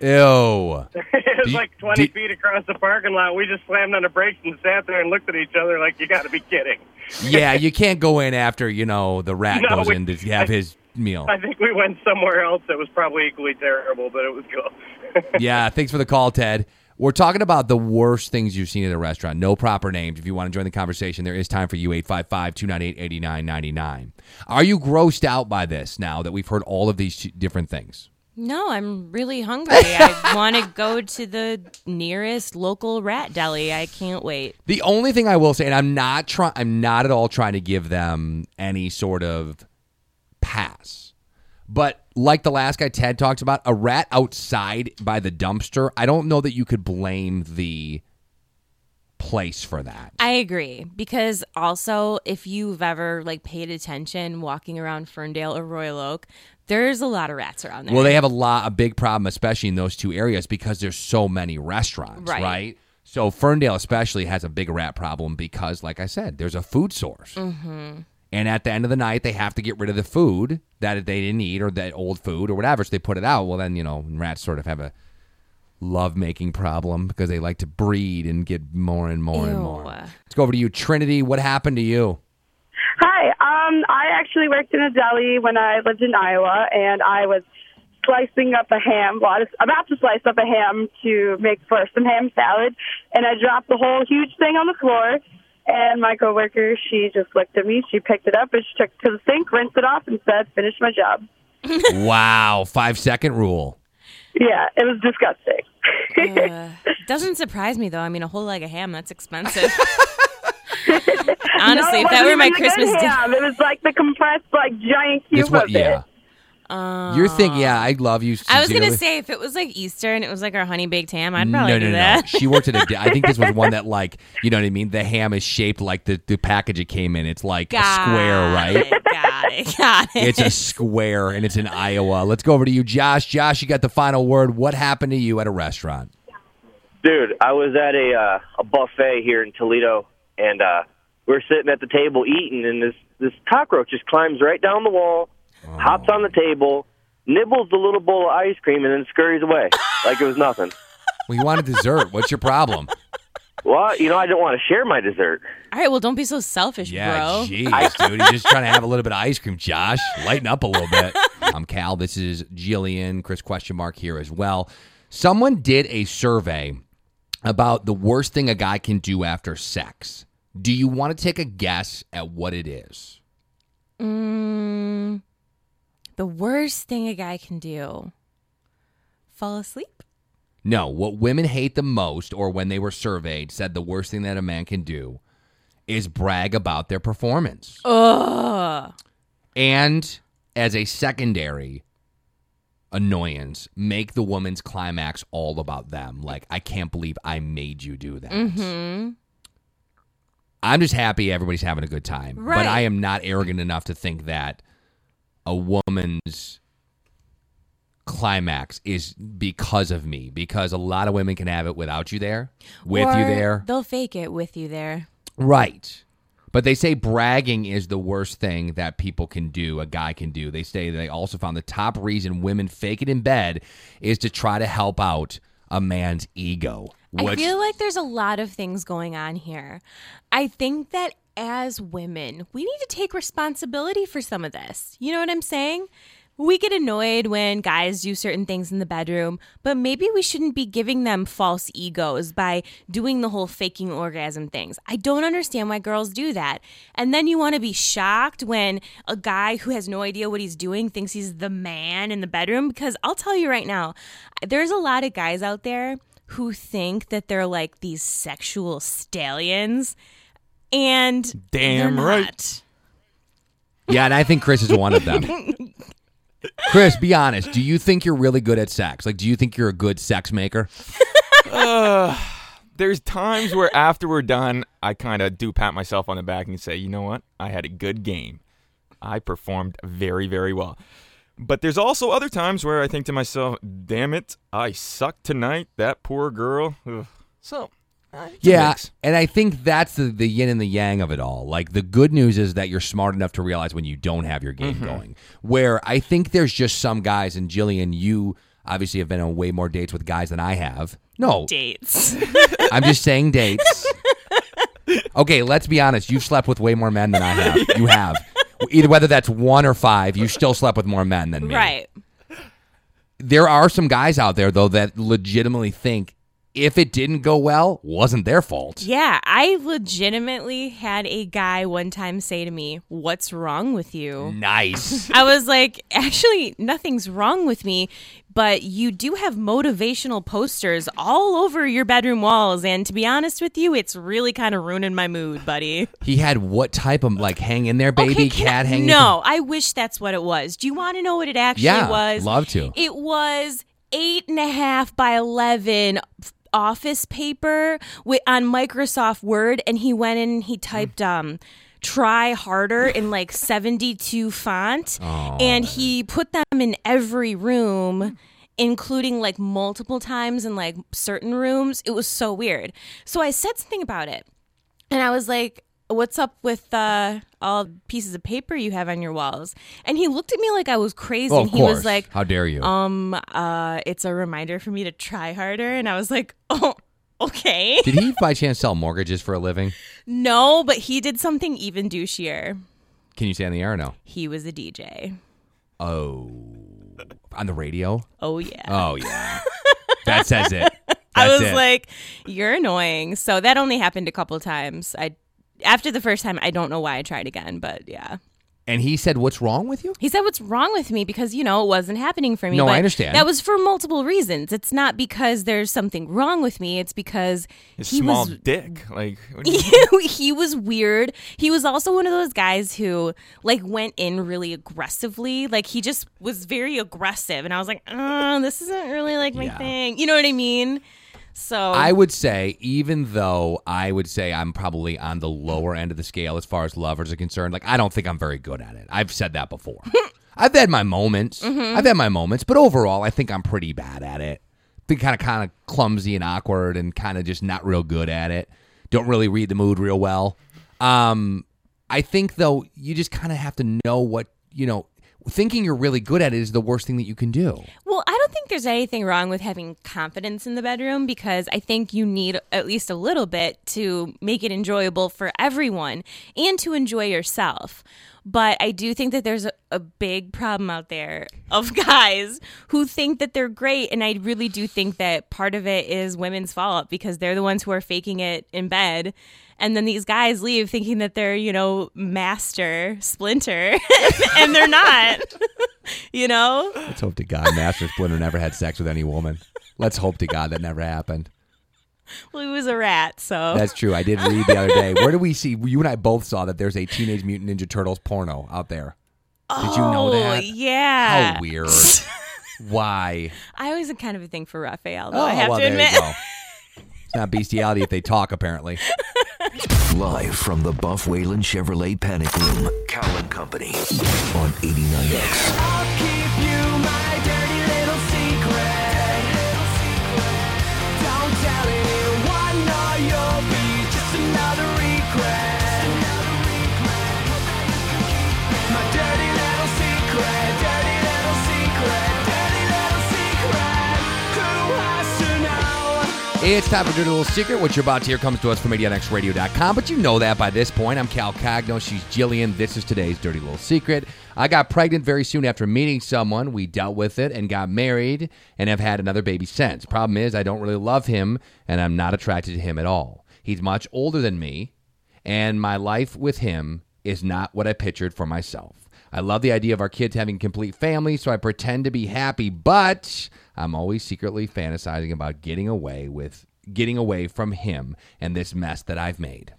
Ew. it was like 20 did- feet across the parking lot. We just slammed on the brakes and sat there and looked at each other like, "You got to be kidding." yeah, you can't go in after, you know, the rat No, goes we- in to have his meal. I think we went somewhere else that was probably equally terrible, but it was cool. yeah, thanks for the call, Ted. We're talking about the worst things you've seen at a restaurant. No proper names. If you want to join the conversation, there is time for you 855 298 8999. Are you grossed out by this now that we've heard all of these different things? No, I'm really hungry. I want to go to the nearest local rat deli. I can't wait. The only thing I will say, and I'm not trying, I'm not at all trying to give them any sort of pass, but like the last guy Ted talked about, a rat outside by the dumpster, I don't know that you could blame the place for that. I agree because also if you've ever like paid attention walking around Ferndale or Royal Oak, there's a lot of rats around there. Well, they have a lot, a big problem, especially in those two areas because there's so many restaurants, Right. right? So Ferndale especially has a big rat problem because, like I said, there's a food source. Mm-hmm. And at the end of the night, they have to get rid of the food that they didn't eat or that old food or whatever. So they put it out. Well, then, you know, rats sort of have a love making problem because they like to breed and get more and more and more. Let's go over to you, Trinity. What happened to you? Hi. Um, I actually worked in a deli when I lived in Iowa, and I was slicing up a ham. Well, I was about to slice up a ham to make for some ham salad, and I dropped the whole huge thing on the floor. And my coworker, she just looked at me. She picked it up and she took it to the sink, rinsed it off, and said, "Finish my job." wow, five second rule. Yeah, it was disgusting. Uh, doesn't surprise me though. I mean, a whole leg of ham, that's expensive. Honestly, No, if that were my even the good Christmas dinner. ham. It was like the compressed, like giant cube It's what, of yeah. it. You're thinking, yeah, I love you. I was gonna sincerely. say if it was like Easter and it was like our honey baked ham, I'd probably no, do no, that. no. She worked at a. di- I think this was one that, like, you know what I mean. The ham is shaped like the the package it came in. It's like a square, right? Got it, got it, got it. It's a square, and it's in Iowa. Let's go over to you, Josh. Josh, you got the final word. What happened to you at a restaurant? Dude, I was at a uh, a buffet here in Toledo, and uh, we're sitting at the table eating, and this this cockroach just climbs right down the wall, hops on the table, nibbles the little bowl of ice cream, and then scurries away like it was nothing. Well, you wanted dessert. What's your problem? Well, you know, I didn't want to share my dessert. All right, well, don't be so selfish, Yeah, bro. jeez, dude. He's just trying to have a little bit of ice cream. Josh, lighten up a little bit. I'm Cal. This is Jillian. Chris question mark here as well. Someone did a survey about the worst thing a guy can do after sex. Do you want to take a guess at what it is? Mm, the worst thing a guy can do: fall asleep. No, what women hate the most, or when they were surveyed, said the worst thing that a man can do is brag about their performance. Ugh. And as a secondary annoyance, make the woman's climax all about them. Like, I can't believe I made you do that. Mm-hmm. I'm just happy everybody's having a good time. But I am not arrogant enough to think that a woman's climax is because of me because a lot of women can have it without you there with you there They'll fake it with you there. Right. But they say bragging is the worst thing that people can do, a guy can do. They say they also found the top reason women fake it in bed is to try to help out a man's ego. I Which, feel like there's a lot of things going on here. I think that as women, we need to take responsibility for some of this. You know what I'm saying? We get annoyed when guys do certain things in the bedroom, but maybe we shouldn't be giving them false egos by doing the whole faking orgasm things. I don't understand why girls do that. And then you want to be shocked when a guy who has no idea what he's doing thinks he's the man in the bedroom. Because I'll tell you right now, there's a lot of guys out there who think that they're like these sexual stallions. And Damn right. yeah, and I think Chris is one of them. Chris, be honest. Do you think you're really good at sex? Like, do you think you're a good sex maker? Uh, there's times where after we're done, I kind of do pat myself on the back and say, you know what? I had a good game. I performed very, very well. But there's also other times where I think to myself, damn it, I suck tonight. That poor girl. Ugh. So, uh, Yeah, mix. and I think that's the, the yin and the yang of it all. Like the good news is that you're smart enough to realize when you don't have your game Mhm. going. Where I think there's just some guys, and Jillian, you obviously have been on way more dates with guys than I have. No, Dates. I'm just saying dates. Okay, let's be honest. You've slept with way more men than I have. You have. Either whether that's one or five, you still slept with more men than me. Right. There are some guys out there though that legitimately think if it didn't go well, wasn't their fault. Yeah, I legitimately had a guy one time say to me, What's wrong with you? Nice. I was like, Actually, nothing's wrong with me, but you do have motivational posters all over your bedroom walls. And to be honest with you, it's really kind of ruining my mood, buddy. He had what type of like hang in there, baby Okay, can I- cat hanging? No, I wish that's what it was. Do you want to know what it actually Yeah, was? love to. It was eight and a half by eleven f- office paper wi- on Microsoft Word, and he went in and he typed um. Try harder in like 72 font, Oh. and he put them in every room, including like multiple times in like certain rooms. It was so weird. So I said something about it, and I was like, What's up with uh, all pieces of paper you have on your walls? And he looked at me like I was crazy. Oh, and he course. was like, How dare you? Um, uh, it's a reminder for me to try harder. And I was like, Oh, okay. Did he by chance sell mortgages for a living? no, but he did something even douchier. Can you say on the air or no? He was a DJ. Oh, on the radio? Oh, yeah. Oh yeah, that says it. I was it. like, "You're annoying." So that only happened a couple times. I after the first time, I don't know why I tried again, but yeah. and he said, "What's wrong with you?" He said, "What's wrong with me?" Because you know it wasn't happening for me. No, I understand. That was for multiple reasons. It's not because there's something wrong with me. It's because His he small was dick. Like, what he was weird. He was also one of those guys who like went in really aggressively. Like he just was very aggressive, and I was like, "Oh, this isn't really like my Yeah. thing." You know what I mean? So I would say, even though I would say I'm probably on the lower end of the scale as far as lovers are concerned, like I don't think I'm very good at it. I've said that before. I've had my moments. Mhm. I've had my moments, but overall, I think I'm pretty bad at it. Been kind of kind of clumsy and awkward, and kind of just not real good at it. Don't really read the mood real well. Um, I think though, you just kind of have to know what you know. Thinking you're really good at it is the worst thing that you can do. Well, I don't think there's anything wrong with having confidence in the bedroom because I think you need at least a little bit to make it enjoyable for everyone and to enjoy yourself. But I do think that there's a, a big problem out there of guys who think that they're great. And I really do think that part of it is women's fault because they're the ones who are faking it in bed. And then these guys leave thinking that they're, you know, master splinter, and they're not. you know? Let's hope to God Master Splinter never had sex with any woman. Let's hope to God that never happened. Well, he was a rat, so That's true. I did read the other day. Where do we see? You and I both saw that there's a Teenage Mutant Ninja Turtles porno out there. Did you know Oh, that? yeah. How weird. Why? I always had kind of a thing for Raphael, though. Oh, I have well, to there admit. you go. It's not bestiality if they talk, apparently. Live from the Buff Whelan Chevrolet Panic Room, Cal and Company on 89X. It's time for Dirty Little Secret. What you're about to hear comes to us from 89xradio.com, but you know that by this point. I'm Cal Cagno. She's Jillian. This is today's Dirty Little Secret. I got pregnant very soon after meeting someone. We dealt with it and got married and have had another baby since. Problem is, I don't really love him and I'm not attracted to him at all. He's much older than me, and my life with him is not what I pictured for myself. I love the idea of our kids having complete family, so I pretend to be happy, but I'm always secretly fantasizing about getting away with getting away from him and this mess that I've made.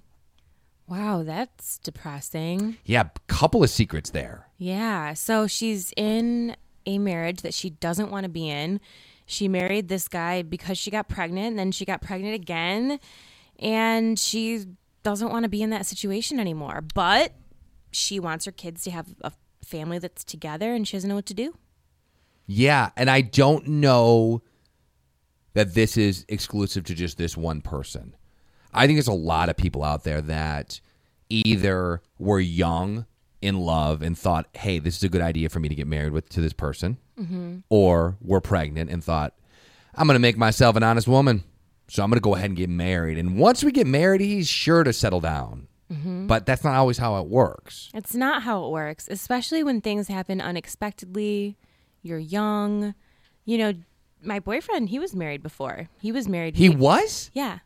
Wow, that's depressing. Yeah, couple of secrets there. Yeah. So she's in a marriage that she doesn't want to be in. She married this guy because she got pregnant, and then she got pregnant again, and she doesn't want to be in that situation anymore. But she wants her kids to have a family that's together, and she doesn't know what to do. Yeah, and I don't know that this is exclusive to just this one person. I think there's a lot of people out there that either were young in love and thought, "Hey, this is a good idea for me to get married with to this person," Mhm. or were pregnant and thought, "I'm going to make myself an honest woman, so I'm going to go ahead and get married." And once we get married, he's sure to settle down. Mhm. But that's not always how it works. It's not how it works, especially when things happen unexpectedly. You're young. You know, my boyfriend, he was married before. He was married. He was? Yeah.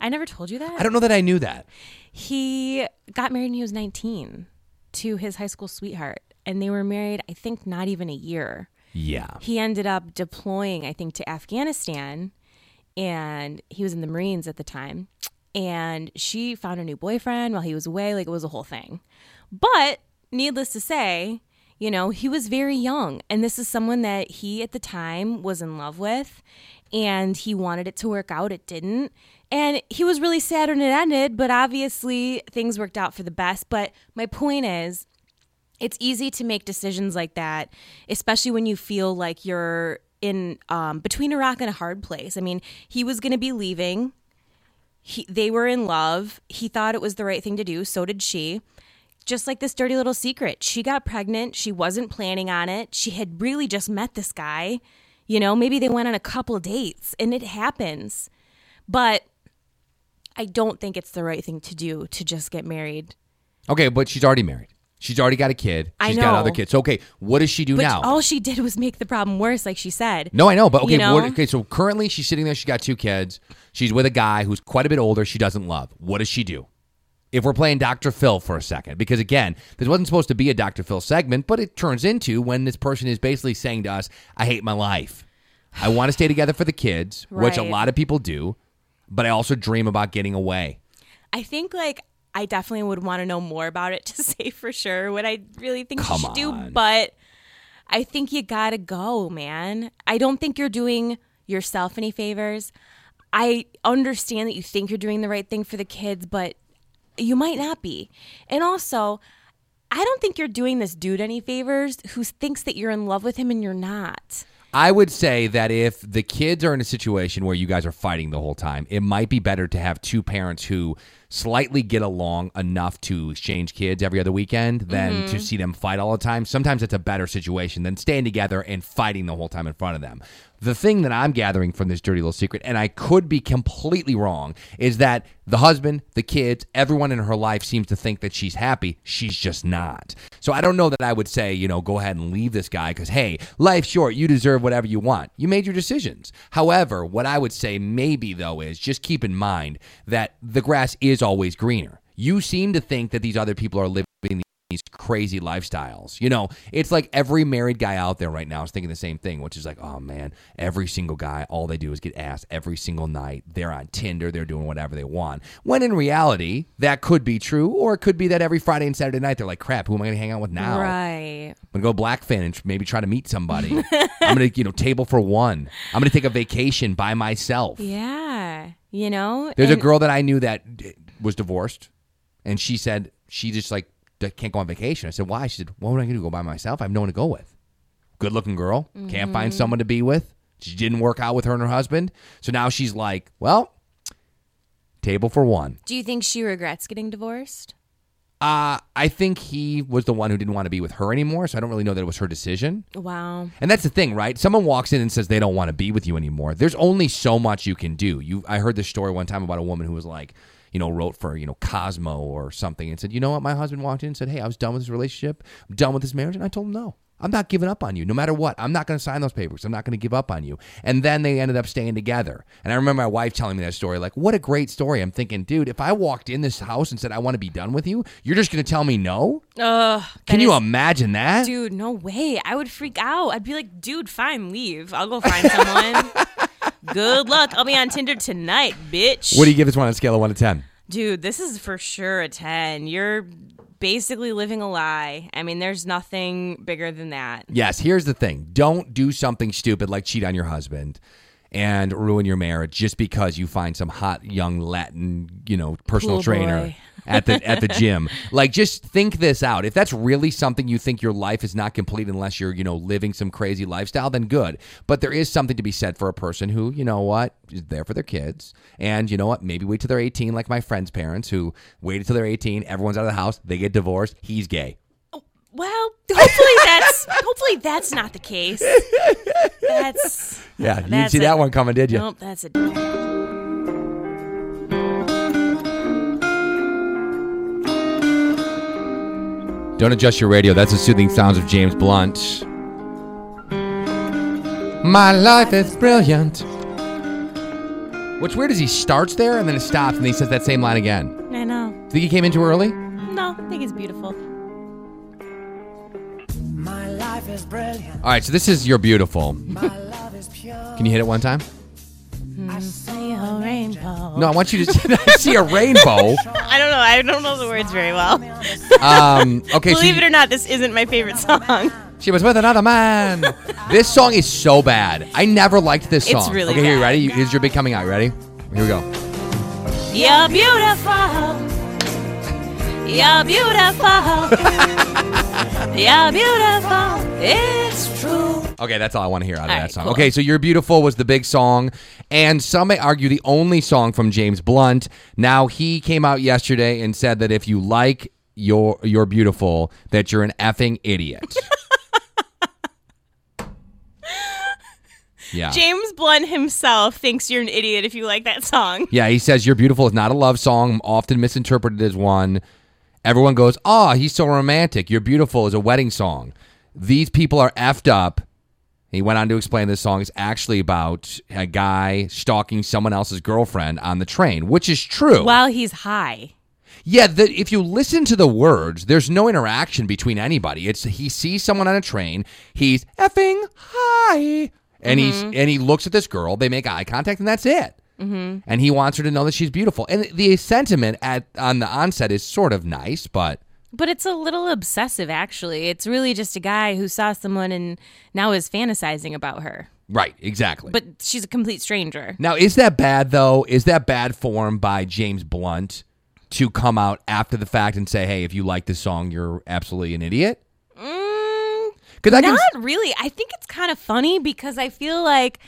I never told you that. I don't know that I knew that. He got married when he was 19 to his high school sweetheart, and they were married, I think, not even a year. Yeah. He ended up deploying, I think, to Afghanistan, and he was in the Marines at the time. And she found a new boyfriend while he was away. Like it was a whole thing. But needless to say, you know, he was very young. And this is someone that he at the time was in love with. And he wanted it to work out. It didn't. And he was really sad when it ended. But obviously, things worked out for the best. But my point is, it's easy to make decisions like that, especially when you feel like you're in um, between a rock and a hard place. I mean, he was going to be leaving. He, they were in love. He thought it was the right thing to do. So did she. Just like this dirty little secret. She got pregnant. She wasn't planning on it. She had really just met this guy. You know, maybe they went on a couple dates and it happens. But I don't think it's the right thing to do to just get married. Okay, but she's already married. She's already got a kid. I She's got other kids. So, okay, what does she do but now? all she did was make the problem worse, like she said. No, I know, but okay, You know? what, okay. So currently, she's sitting there. She's got two kids. She's with a guy who's quite a bit older. She doesn't love. What does she do? If we're playing Dr. Phil for a second, because again, this wasn't supposed to be a Dr. Phil segment, but it turns into when this person is basically saying to us, "I hate my life. I want to stay together for the kids," which a lot of people do, but I also dream about getting away. I think like I definitely would want to know more about it to say for sure what I really think Come you should do, but I think you gotta go, man. I don't think you're doing yourself any favors. I understand that you think you're doing the right thing for the kids, but you might not be. And also, I don't think you're doing this dude any favors who thinks that you're in love with him and you're not. I would say that if the kids are in a situation where you guys are fighting the whole time, it might be better to have two parents who slightly get along enough to exchange kids every other weekend than to mm-hmm. see them fight all the time. Sometimes it's a better situation than staying together and fighting the whole time in front of them. The thing that I'm gathering from this dirty little secret, and I could be completely wrong, is that the husband, the kids, everyone in her life seems to think that she's happy. She's just not. So I don't know that I would say, you know, go ahead and leave this guy because, hey, life's short. You deserve whatever you want. You made your decisions. However, what I would say maybe, though, is just keep in mind that the grass is always greener. You seem to think that these other people are living these crazy lifestyles. You know, it's like every married guy out there right now is thinking the same thing, which is like, oh man, every single guy, all they do is get asked every single night. They're on Tinder, they're doing whatever they want. When in reality, that could be true, or it could be that every Friday and Saturday night they're like, crap, who am I going to hang out with now? Right. I'm gonna go Blackfinn and maybe try to meet somebody. I'm gonna, you know, table for one. I'm gonna take a vacation by myself. Yeah. You know? There's a girl that I knew that was divorced, and she said she just like can't go on vacation. I said, why? She said, what am I going to go by myself? I have no one to go with. Good looking girl, can't find Mhm. someone to be with. She didn't work out with her and her husband, so now she's like, well, table for one. Do you think she regrets getting divorced? Uh, I think he was the one who didn't want to be with her anymore, so I don't really know that it was her decision. Wow. And that's the thing, right? Someone walks in and says they don't want to be with you anymore. There's only so much you can do. You I heard this story one time about a woman who was like, you know, wrote for, you know, Cosmo or something and said, "You know what? My husband walked in and said, "Hey, I was done with this relationship. I'm done with this marriage." And I told him, "No. I'm not giving up on you no matter what. I'm not going to sign those papers. I'm not going to give up on you." And then they ended up staying together. And I remember my wife telling me that story like, "What a great story." I'm thinking, "Dude, if I walked in this house and said I want to be done with you, you're just going to tell me no?" Ugh. Can you is- imagine that? Dude, no way. I would freak out. I'd be like, dude, fine, leave. I'll go find someone. Good luck. I'll be on Tinder tonight, bitch. What do you give this one on a scale of 1 to 10? Dude, this is for sure a 10. You're basically living a lie. I mean, there's nothing bigger than that. Yes, here's the thing. Don't do something stupid like cheat on your husband and ruin your marriage just because you find some hot young Latin, you know, personal Cool trainer boy. At the at the gym. Like just think this out. If that's really something you think your life is not complete unless you're, you know, living some crazy lifestyle, then good. But there is something to be said for a person who, you know what, is there for their kids. And you know what, maybe wait till they're 18 like my friend's parents who waited till they're 18, everyone's out of the house, they get divorced, he's gay. Oh, well, hopefully that's hopefully that's not the case. That's Yeah, you didn't see that one coming, did you? Nope, that's a Don't adjust your radio. That's the soothing sounds of James Blunt. My life is brilliant. What's weird is he starts there and then it stops and then he says that same line again. I know. Do you think he came in too early? No, I think it's beautiful. My life is brilliant. All right, so this is You're Beautiful. Love is pure. Can you hit it one time? I see a rainbow. No, I want you to see a rainbow. I don't know. I don't know the words very well. Um, okay, so Believe you- it or not, this isn't my favorite song. She was with another man. this song is so bad. I never liked this It's song. really okay, here, you bad. ready? Here's your big coming out. You ready? Here we go. You're beautiful. You're beautiful. You're beautiful. It's true. Okay, that's all I want to hear out of All that right, song. cool. Okay, so You're Beautiful was the big song, and some may argue the only song from James Blunt. Now, he came out yesterday and said that if you like You're, you're Beautiful, that you're an effing idiot. yeah. James Blunt himself thinks you're an idiot if you like that song. Yeah, he says You're Beautiful is not a love song, often misinterpreted as one. Everyone goes, Oh, he's so romantic. You're Beautiful is a wedding song. These people are effed up. He went on to explain this song is actually about a guy stalking someone else's girlfriend on the train, which is true. While he's high. Yeah, the, if you listen to the words, there's no interaction between anybody. It's he sees someone on a train, he's effing high, and he's Mm-hmm. and he looks at this girl. They make eye contact, and that's it. Mhm. And he wants her to know that she's beautiful. And the sentiment at on the onset is sort of nice, but But it's a little obsessive, actually. It's really just a guy who saw someone and now is fantasizing about her. right, exactly. But she's a complete stranger. now, is that bad though? Is that bad form by James Blunt to come out after the fact and say, "Hey, if you like this song, you're absolutely an idiot"? Because I can Not really. I think it's kind of funny because I feel like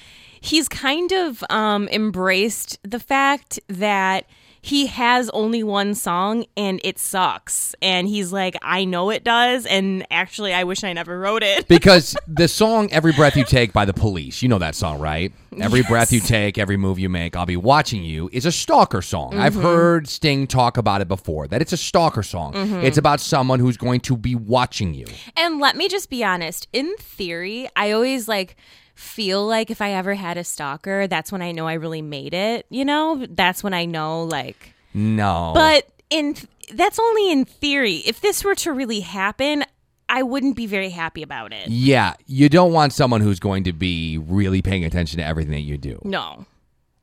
he's kind of um, embraced the fact that he has only one song and it sucks. And he's like, I know it does. And actually, I wish I never wrote it. because the song "Every Breath You Take" by the Police, you know that song, right? Every breath you take, every move you make, I'll be watching you is a stalker song. I've Mhm. heard Sting talk about it before. That it's a stalker song. Mhm. It's about someone who's going to be watching you. And let me just be honest. In theory, I always like feel like if I ever had a stalker, that's when I know I really made it. You know, that's when I know like. No, But in that's only in theory. If this were to really happen, I wouldn't be very happy about it. yeah, you don't want someone who's going to be really paying attention to everything that you do. No.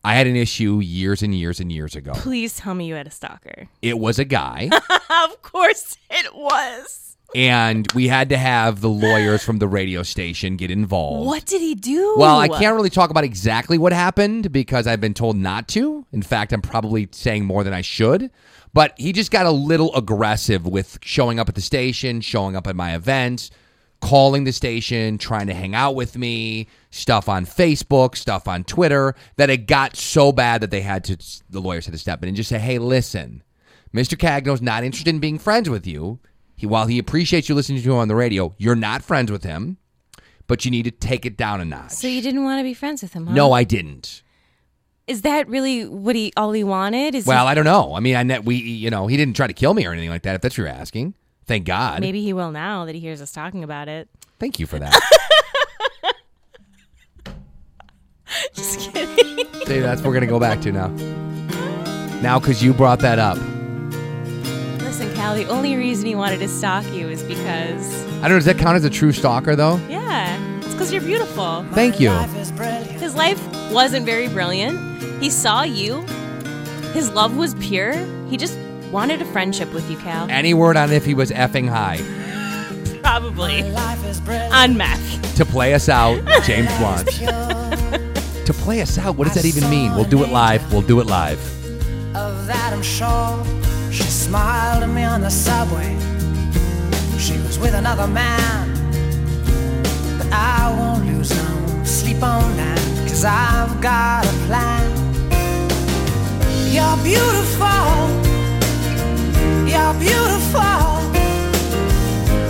I had an issue years and years and years ago. Please tell me you had a stalker. It was a guy. of course it was. And we had to have the lawyers from the radio station get involved. What did he do? Well, I can't really talk about exactly what happened because I've been told not to. In fact, I'm probably saying more than I should. But he just got a little aggressive with showing up at the station, showing up at my events, calling the station, trying to hang out with me, stuff on Facebook, stuff on Twitter, that it got so bad that they had to, the lawyers had to step in and just say, hey, listen, Mr. Cagno's not interested in being friends with you. He, while he appreciates you listening to him on the radio, you're not friends with him, but you need to take it down a notch. So you didn't want to be friends with him, huh? No, I didn't. Is that really what he all he wanted? Is Well, he, I don't know. I mean, I net we you know he didn't try to kill me or anything like that. If that's what you're asking, thank God. maybe he will now that he hears us talking about it. Thank you for that. Just kidding. See, that's what we're gonna go back to now. Now, because you brought that up, Listen, Cal, the only reason he wanted to stalk you is because I don't know. Does that count as a true stalker though? yeah, it's because you're beautiful. Thank you. His life wasn't very brilliant. He saw you. His love was pure. He just Wanted a friendship with you, Cal. Any word on if he was effing high? Probably. On meth. To play us out, James Blunt. to play us out, what does that even mean? We'll do it live. We'll do it live. Of that I'm sure. She smiled at me on the subway. She was with another man. But I won't lose no sleep on that. Cause I've got a plan. You're beautiful. You're beautiful.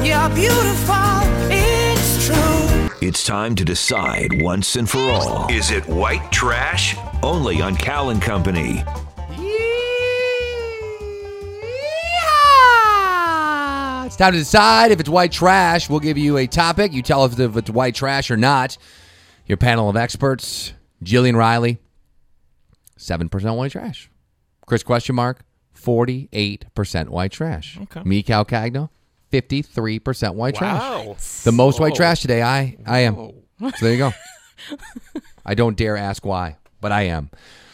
You're beautiful. It's true. It's time to decide once and for all. Is it white trash? Only on Cal and Company. It's time to decide if it's white trash. We'll give you a topic. You tell us if it's white trash or not. Your panel of experts, Jillian Riley, 7% white trash. Chris question mark, 48% white trash. Okay. Me, Cal Cagno, 53% white Wow. trash. The most white trash today, I, I am. So there you go. I don't dare ask why, but I am.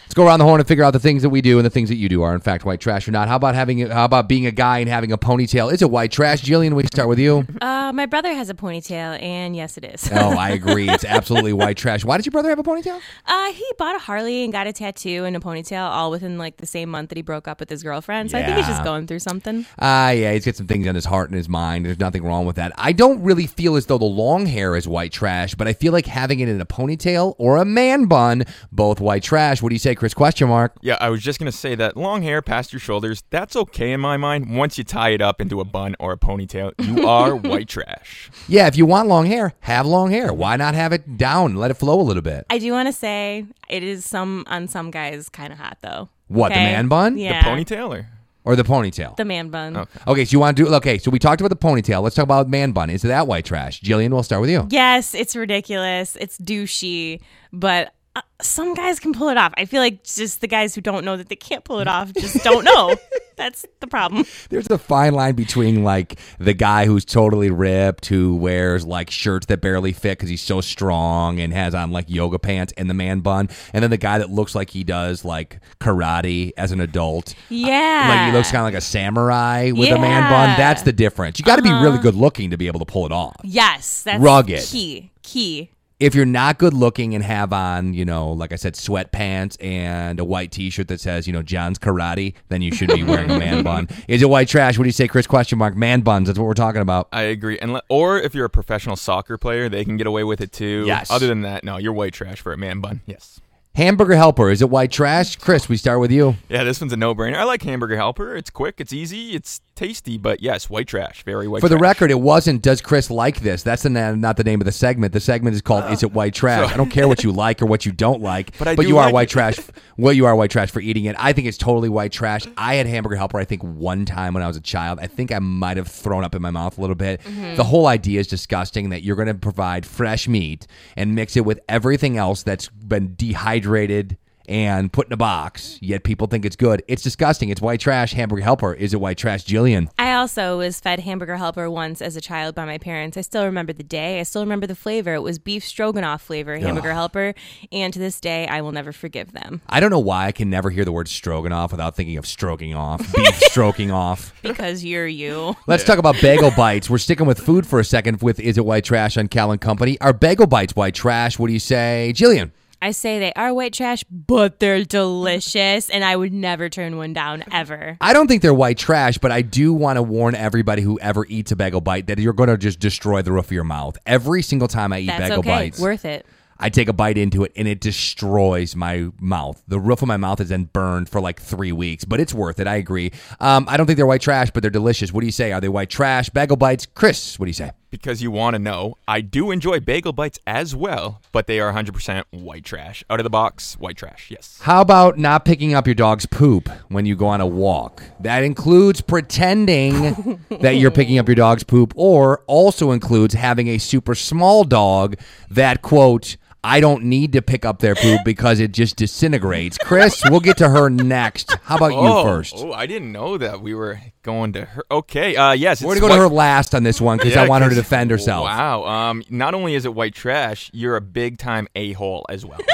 Let's go around the horn and figure out the things that we do and the things that you do are in fact white trash or not. How about having how about being a guy and having a ponytail? Is it white trash? Jillian, we start with you. Uh, my brother has a ponytail, and yes, it is. Oh, I agree. It's absolutely white trash. Why did your brother have a ponytail? Uh, he bought a Harley and got a tattoo and a ponytail all within like the same month that he broke up with his girlfriend. So I think he's just going through something. Ah, yeah, he's got some things on his heart and his mind. There's nothing wrong with that. I don't really feel as though the long hair is white trash, but I feel like having it in a ponytail or a man bun, both white trash. What do you say, Chris? Question mark. Yeah, I was just gonna say that long hair past your shoulders, that's okay in my mind. Once you tie it up into a bun or a ponytail, you are white trash. Yeah, if you want long hair, have long hair. Why not have it down? Let it flow a little bit. I do want to say it is some on some guys kind of hot though. What, the Okay? man bun? Yeah. The Ponytail or Or the ponytail? The man bun. Okay, so you want to do okay? So we talked about the ponytail. Let's talk about man bun. Is that white trash? Jillian, we'll start with you. Yes, it's ridiculous. It's douchey, but uh, some guys can pull it off. I feel like just the guys who don't know that they can't pull it off just don't know. That's the problem. There's a fine line between like the guy who's totally ripped, who wears like shirts that barely fit because he's so strong and has on like yoga pants and the man bun, and then the guy that looks like he does like karate as an adult. Yeah. Like he looks kind of like a samurai with a man bun. That's the difference. You got to be really Uh-huh. good looking to be able to pull it off. Yes, that's Rugged. Key. Key. If you're not good looking and have on, you know, like I said, sweatpants and a white T-shirt that says, you know, John's Karate, then you should be wearing a man bun. Is it white trash? What do you say, Chris? Question mark. Man buns. That's what we're talking about. I agree. And le- or if you're a professional soccer player, they can get away with it too. Yes. Other than that, no, you're white trash for a man bun. Yes. Hamburger helper. Is it white trash? Chris, we start with you. Yeah, this one's a no-brainer. I like hamburger helper. It's quick, it's easy, it's tasty, but yes, white trash, very white. For the record, it wasn't. Does Chris like this? That's the, not the name of the segment. The segment is called "Is it white trash?" So- I don't care what you like or what you don't like, But I but do you are white it. trash. Well, you are white trash for eating it. I think it's totally white trash. I had hamburger helper. I think one time when I was a child. I think I might have thrown up in my mouth a little bit. Mm-hmm. The whole idea is disgusting. That you're going to provide fresh meat and mix it with everything else that's been dehydrated. And put in a box, yet people think it's good. It's disgusting. It's white trash. Hamburger helper. Is it white trash, Jillian? I also was fed hamburger helper once as a child by my parents. I still remember the day. I still remember the flavor. It was beef stroganoff flavor hamburger Ugh. helper, and to this day, I will never forgive them I don't know why I can never hear the word stroganoff without thinking of stroking off, beef stroking off. because you're you. Let's talk about bagel bites. We're sticking with food for a second with Is It White Trash on Cal and Company. Are bagel bites white trash? What do you say? Jillian? I say they are white trash, but they're delicious, and I would never turn one down ever. I don't think they're white trash, but I do want to warn everybody who ever eats a bagel bite that you're going to just destroy the roof of your mouth. Every single time I eat That's bagel okay. bites. Worth it. I take a bite into it and it destroys my mouth. The roof of my mouth is then burned for like three weeks, but it's worth it. I agree. Um, I don't think they're white trash, but they're delicious. What do you say? Are they white trash? Bagel bites? Chris, what do you say? Because you want to know, I do enjoy bagel bites as well, but they are 100% white trash. Out of the box, white trash. Yes. How about not picking up your dog's poop when you go on a walk? That includes pretending that you're picking up your dog's poop, or also includes having a super small dog that, quote, I don't need to pick up their poop because it just disintegrates. Chris, we'll get to her next. How about oh, you first? Oh, I didn't know that we were going to her. Okay. Uh, yes. We're going to go to her last on this one because Yeah, I want her to defend herself. Wow. Um, not only is it white trash, you're a big time a hole as well.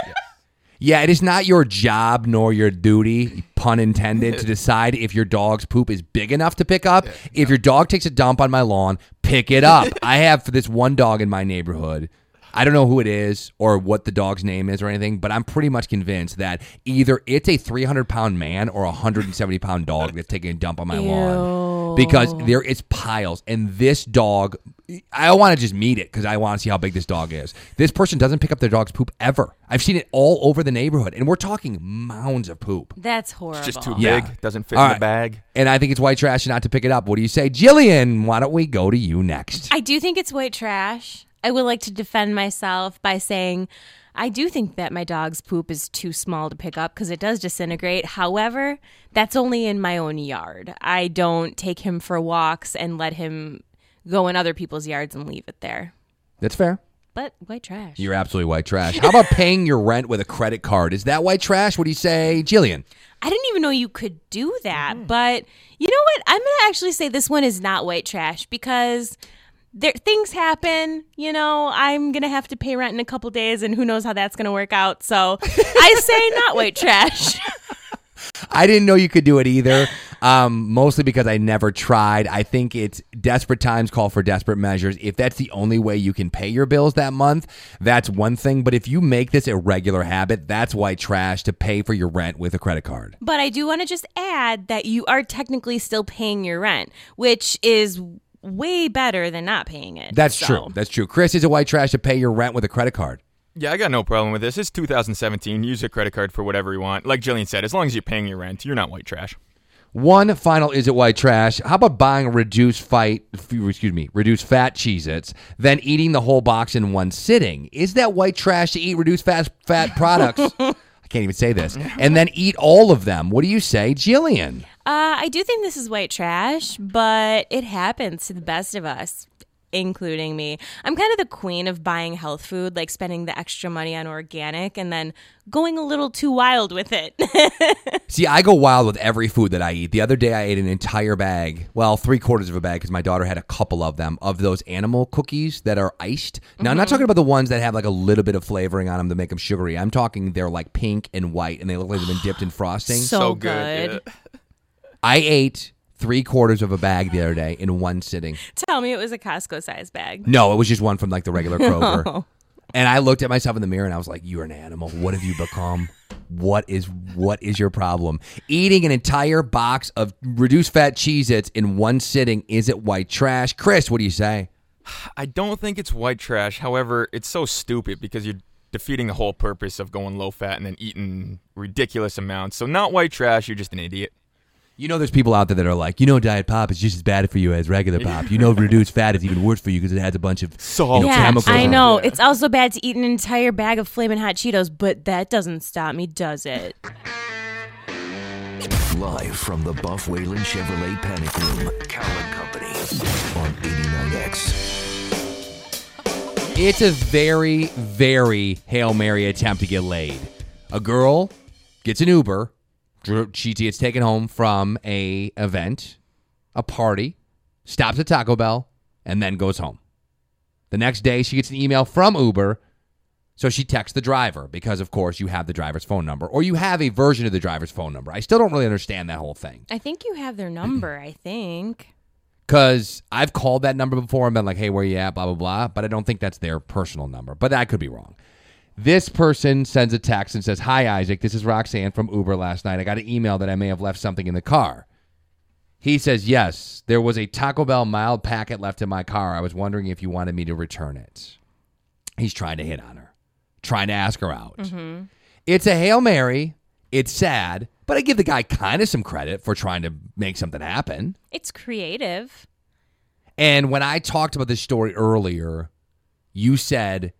Yeah, it is not your job nor your duty, pun intended, to decide if your dog's poop is big enough to pick up. If your dog takes a dump on my lawn, pick it up. I have for this one dog in my neighborhood. I don't know who it is or what the dog's name is or anything, but I'm pretty much convinced that either it's a 300 pound man or a 170 pound dog that's taking a dump on my lawn because there it's piles. And this dog, I want to just meet it because I want to see how big this dog is. This person doesn't pick up their dog's poop ever. I've seen it all over the neighborhood, and we're talking mounds of poop. That's horrible. It's just too Yeah. big. Doesn't fit All in right. the bag. And I think it's white trash not to pick it up. What do you say, Jillian? Why don't we go to you next? I do think it's white trash. I would like to defend myself by saying I do think that my dog's poop is too small to pick up because it does disintegrate. However, that's only in my own yard. I don't take him for walks and let him go in other people's yards and leave it there. That's fair. But white trash. You're absolutely white trash. How about paying your rent with a credit card? Is that white trash? What do you say, Jillian? I didn't even know you could do that. But you know what? I'm going to actually say this one is not white trash because there things happen. You know, I'm going to have to pay rent in a couple days and who knows how that's going to work out. So I say not white trash. I didn't know you could do it either. Um, mostly because I never tried. I think it's desperate times call for desperate measures. If that's the only way you can pay your bills that month, that's one thing. But if you make this a regular habit, that's white trash to pay for your rent with a credit card. But I do want to just add that you are technically still paying your rent, which is way better than not paying it. That's So- true. That's true. Chris is a white trash to pay your rent with a credit card. Yeah, I got no problem with this. It's 2017. Use a credit card for whatever you want. Like Jillian said, as long as you're paying your rent, you're not white trash. One final is it white trash? How about buying reduced fight excuse me, reduced fat Cheez Its, then eating the whole box in one sitting? Is that white trash to eat reduced fat fat products? I can't even say this. And then eat all of them. What do you say, Jillian? Uh, I do think this is white trash, but it happens to the best of us, including me. I'm kind of the queen of buying health food, like spending the extra money on organic and then going a little too wild with it. See, I go wild with every food that I eat. The other day, I ate an entire bag, well, three quarters of a bag, because my daughter had a couple of them, of those animal cookies that are iced. Now, I'm not Mhm. talking about the ones that have like a little bit of flavoring on them to make them sugary. I'm talking they're like pink and white, and they look like they've been dipped in frosting. So So good, good. I ate three quarters of a bag the other day in one sitting. Tell me it was a Costco size bag. No, it was just one from like the regular Kroger. No. And I looked at myself in the mirror and I was like, "You're an animal. What have you become? What is what is your problem? Eating an entire box of reduced fat Cheez-Its in one sitting is it white trash?" Chris, what do you say? I don't think it's white trash. However, it's so stupid because you're defeating the whole purpose of going low fat and then eating ridiculous amounts. So not white trash. You're just an idiot. You know, there's people out there that are like, you know, diet pop is just as bad for you as regular pop. You know, reduced fat is even worse for you because it has a bunch of you know, yeah, chemicals. I in it. know. It's also bad to eat an entire bag of flaming hot Cheetos, but that doesn't stop me, does it? Live from the Buff Whelan Chevrolet Panic Room, Cal and Company on 89X. It's a very, very Hail Mary attempt to get laid. A girl gets an Uber. She gets taken home from a event, a party, stops at Taco Bell, and then goes home. The next day, she gets an email from Uber. So she texts the driver because, of course, you have the driver's phone number or you have a version of the driver's phone number. I still don't really understand that whole thing. I think you have their number, I think. Because I've called that number before and been like, hey, where are you at? Blah, blah, blah. But I don't think that's their personal number. But I could be wrong. This person sends a text and says, Hi, Isaac. This is Roxanne from Uber last night. I got an email that I may have left something in the car. He says, Yes, there was a Taco Bell mild packet left in my car. I was wondering if you wanted me to return it. He's trying to hit on her, trying to ask her out. Mm-hmm. It's a Hail Mary. It's sad, but I give the guy kind of some credit for trying to make something happen. It's creative. And when I talked about this story earlier, you said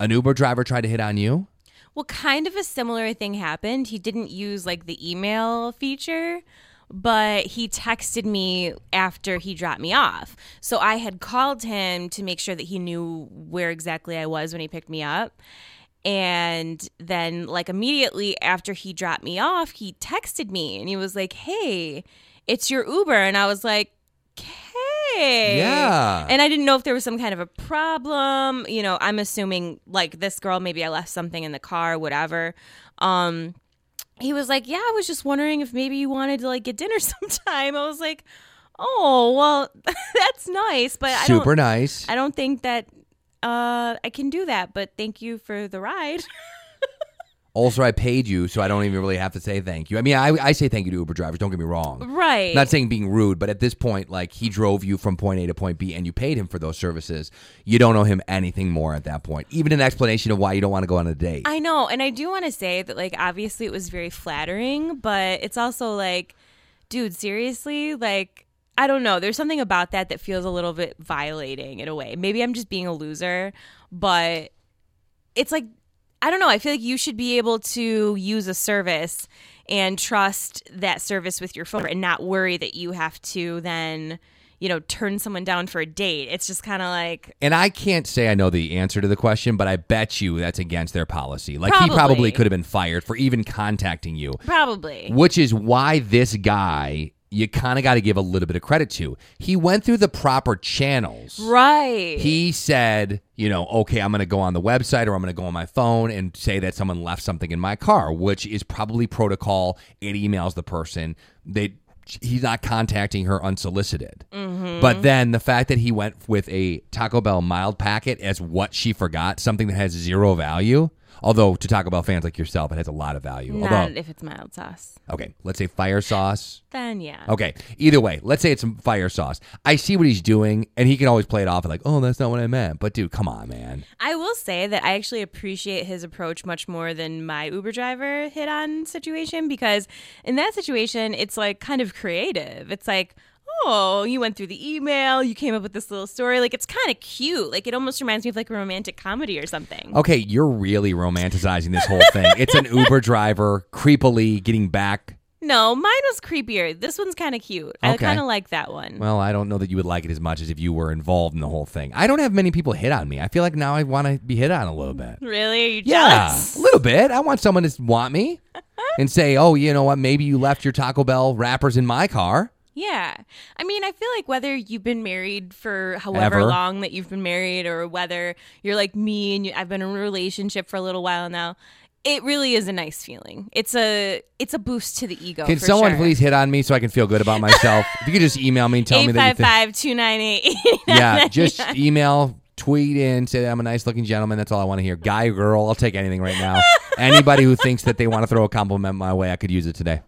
an Uber driver tried to hit on you. Well, kind of a similar thing happened. He didn't use like the email feature, but he texted me after he dropped me off. So I had called him to make sure that he knew where exactly I was when he picked me up. And then, like, immediately after he dropped me off, he texted me and he was like, Hey, it's your Uber. And I was like, hey. Yeah. And I didn't know if there was some kind of a problem. You know, I'm assuming like this girl, maybe I left something in the car, whatever. Um, he was like, Yeah, I was just wondering if maybe you wanted to like get dinner sometime. I was like, Oh, well, that's nice, but I don't, Super nice. I don't think that uh, I can do that, but thank you for the ride. Also, I paid you, so I don't even really have to say thank you. I mean, I, I say thank you to Uber drivers. Don't get me wrong. Right. Not saying being rude, but at this point, like he drove you from point A to point B, and you paid him for those services. You don't owe him anything more at that point. Even an explanation of why you don't want to go on a date. I know, and I do want to say that like obviously it was very flattering, but it's also like, dude, seriously, like I don't know. There's something about that that feels a little bit violating in a way. Maybe I'm just being a loser, but it's like I don't know. I feel like you should be able to use a service and trust that service with your phone and not worry that you have to then, you know, turn someone down for a date. It's just kind of like And I can't say I know the answer to the question, but I bet you that's against their policy. Like he Probably. probably could have been fired for even contacting you. probably. Which is why this guy, you kind of got to give a little bit of credit to. He went through the proper channels. Right. He said, you know, okay, I'm going to go on the website or I'm going to go on my phone and say that someone left something in my car, which is probably protocol. It emails the person. They he's not contacting her unsolicited. Mhm. But then the fact that he went with a Taco Bell mild packet as what she forgot, something that has zero value. Although to Taco Bell fans like yourself, it has a lot of value. Not Although, if it's mild sauce. okay, let's say fire sauce. Then yeah. Okay. Either way, let's say it's some fire sauce. I see what he's doing, and he can always play it off like, "Oh, that's not what I meant." But dude, come on, man. I will say that I actually appreciate his approach much more than my Uber driver hit on situation because in that situation, it's like kind of creative. It's like, oh, you went through the email, you came up with this little story. Like, it's kind of cute. Like, it almost reminds me of like a romantic comedy or something. Okay, you're really romanticizing this whole thing. it's an Uber driver creepily getting back. No, mine was creepier. This one's kind of cute. I kind of like that one. Well, I don't know that you would like it as much as if you were involved in the whole thing. I don't have many people hit on me. I feel like now I want to be hit on a little bit. really? Are you Yeah, jealous? a little bit. I want someone to want me and say, "Oh, you know what? Maybe you left your Taco Bell wrappers in my car." Yeah. I mean, I feel like whether you've been married for however Ever. long that you've been married or whether you're like me and you, I've been in a relationship for a little while now, it really is a nice feeling. It's a it's a boost to the ego. Can someone sure. please hit on me so I can feel good about myself? if you could just email me and tell me that you think. 855 Yeah, just email, tweet in, say that I'm a nice looking gentleman. That's all I want to hear. Guy, girl, I'll take anything right now. Anybody who thinks that they want to throw a compliment my way, I could use it today.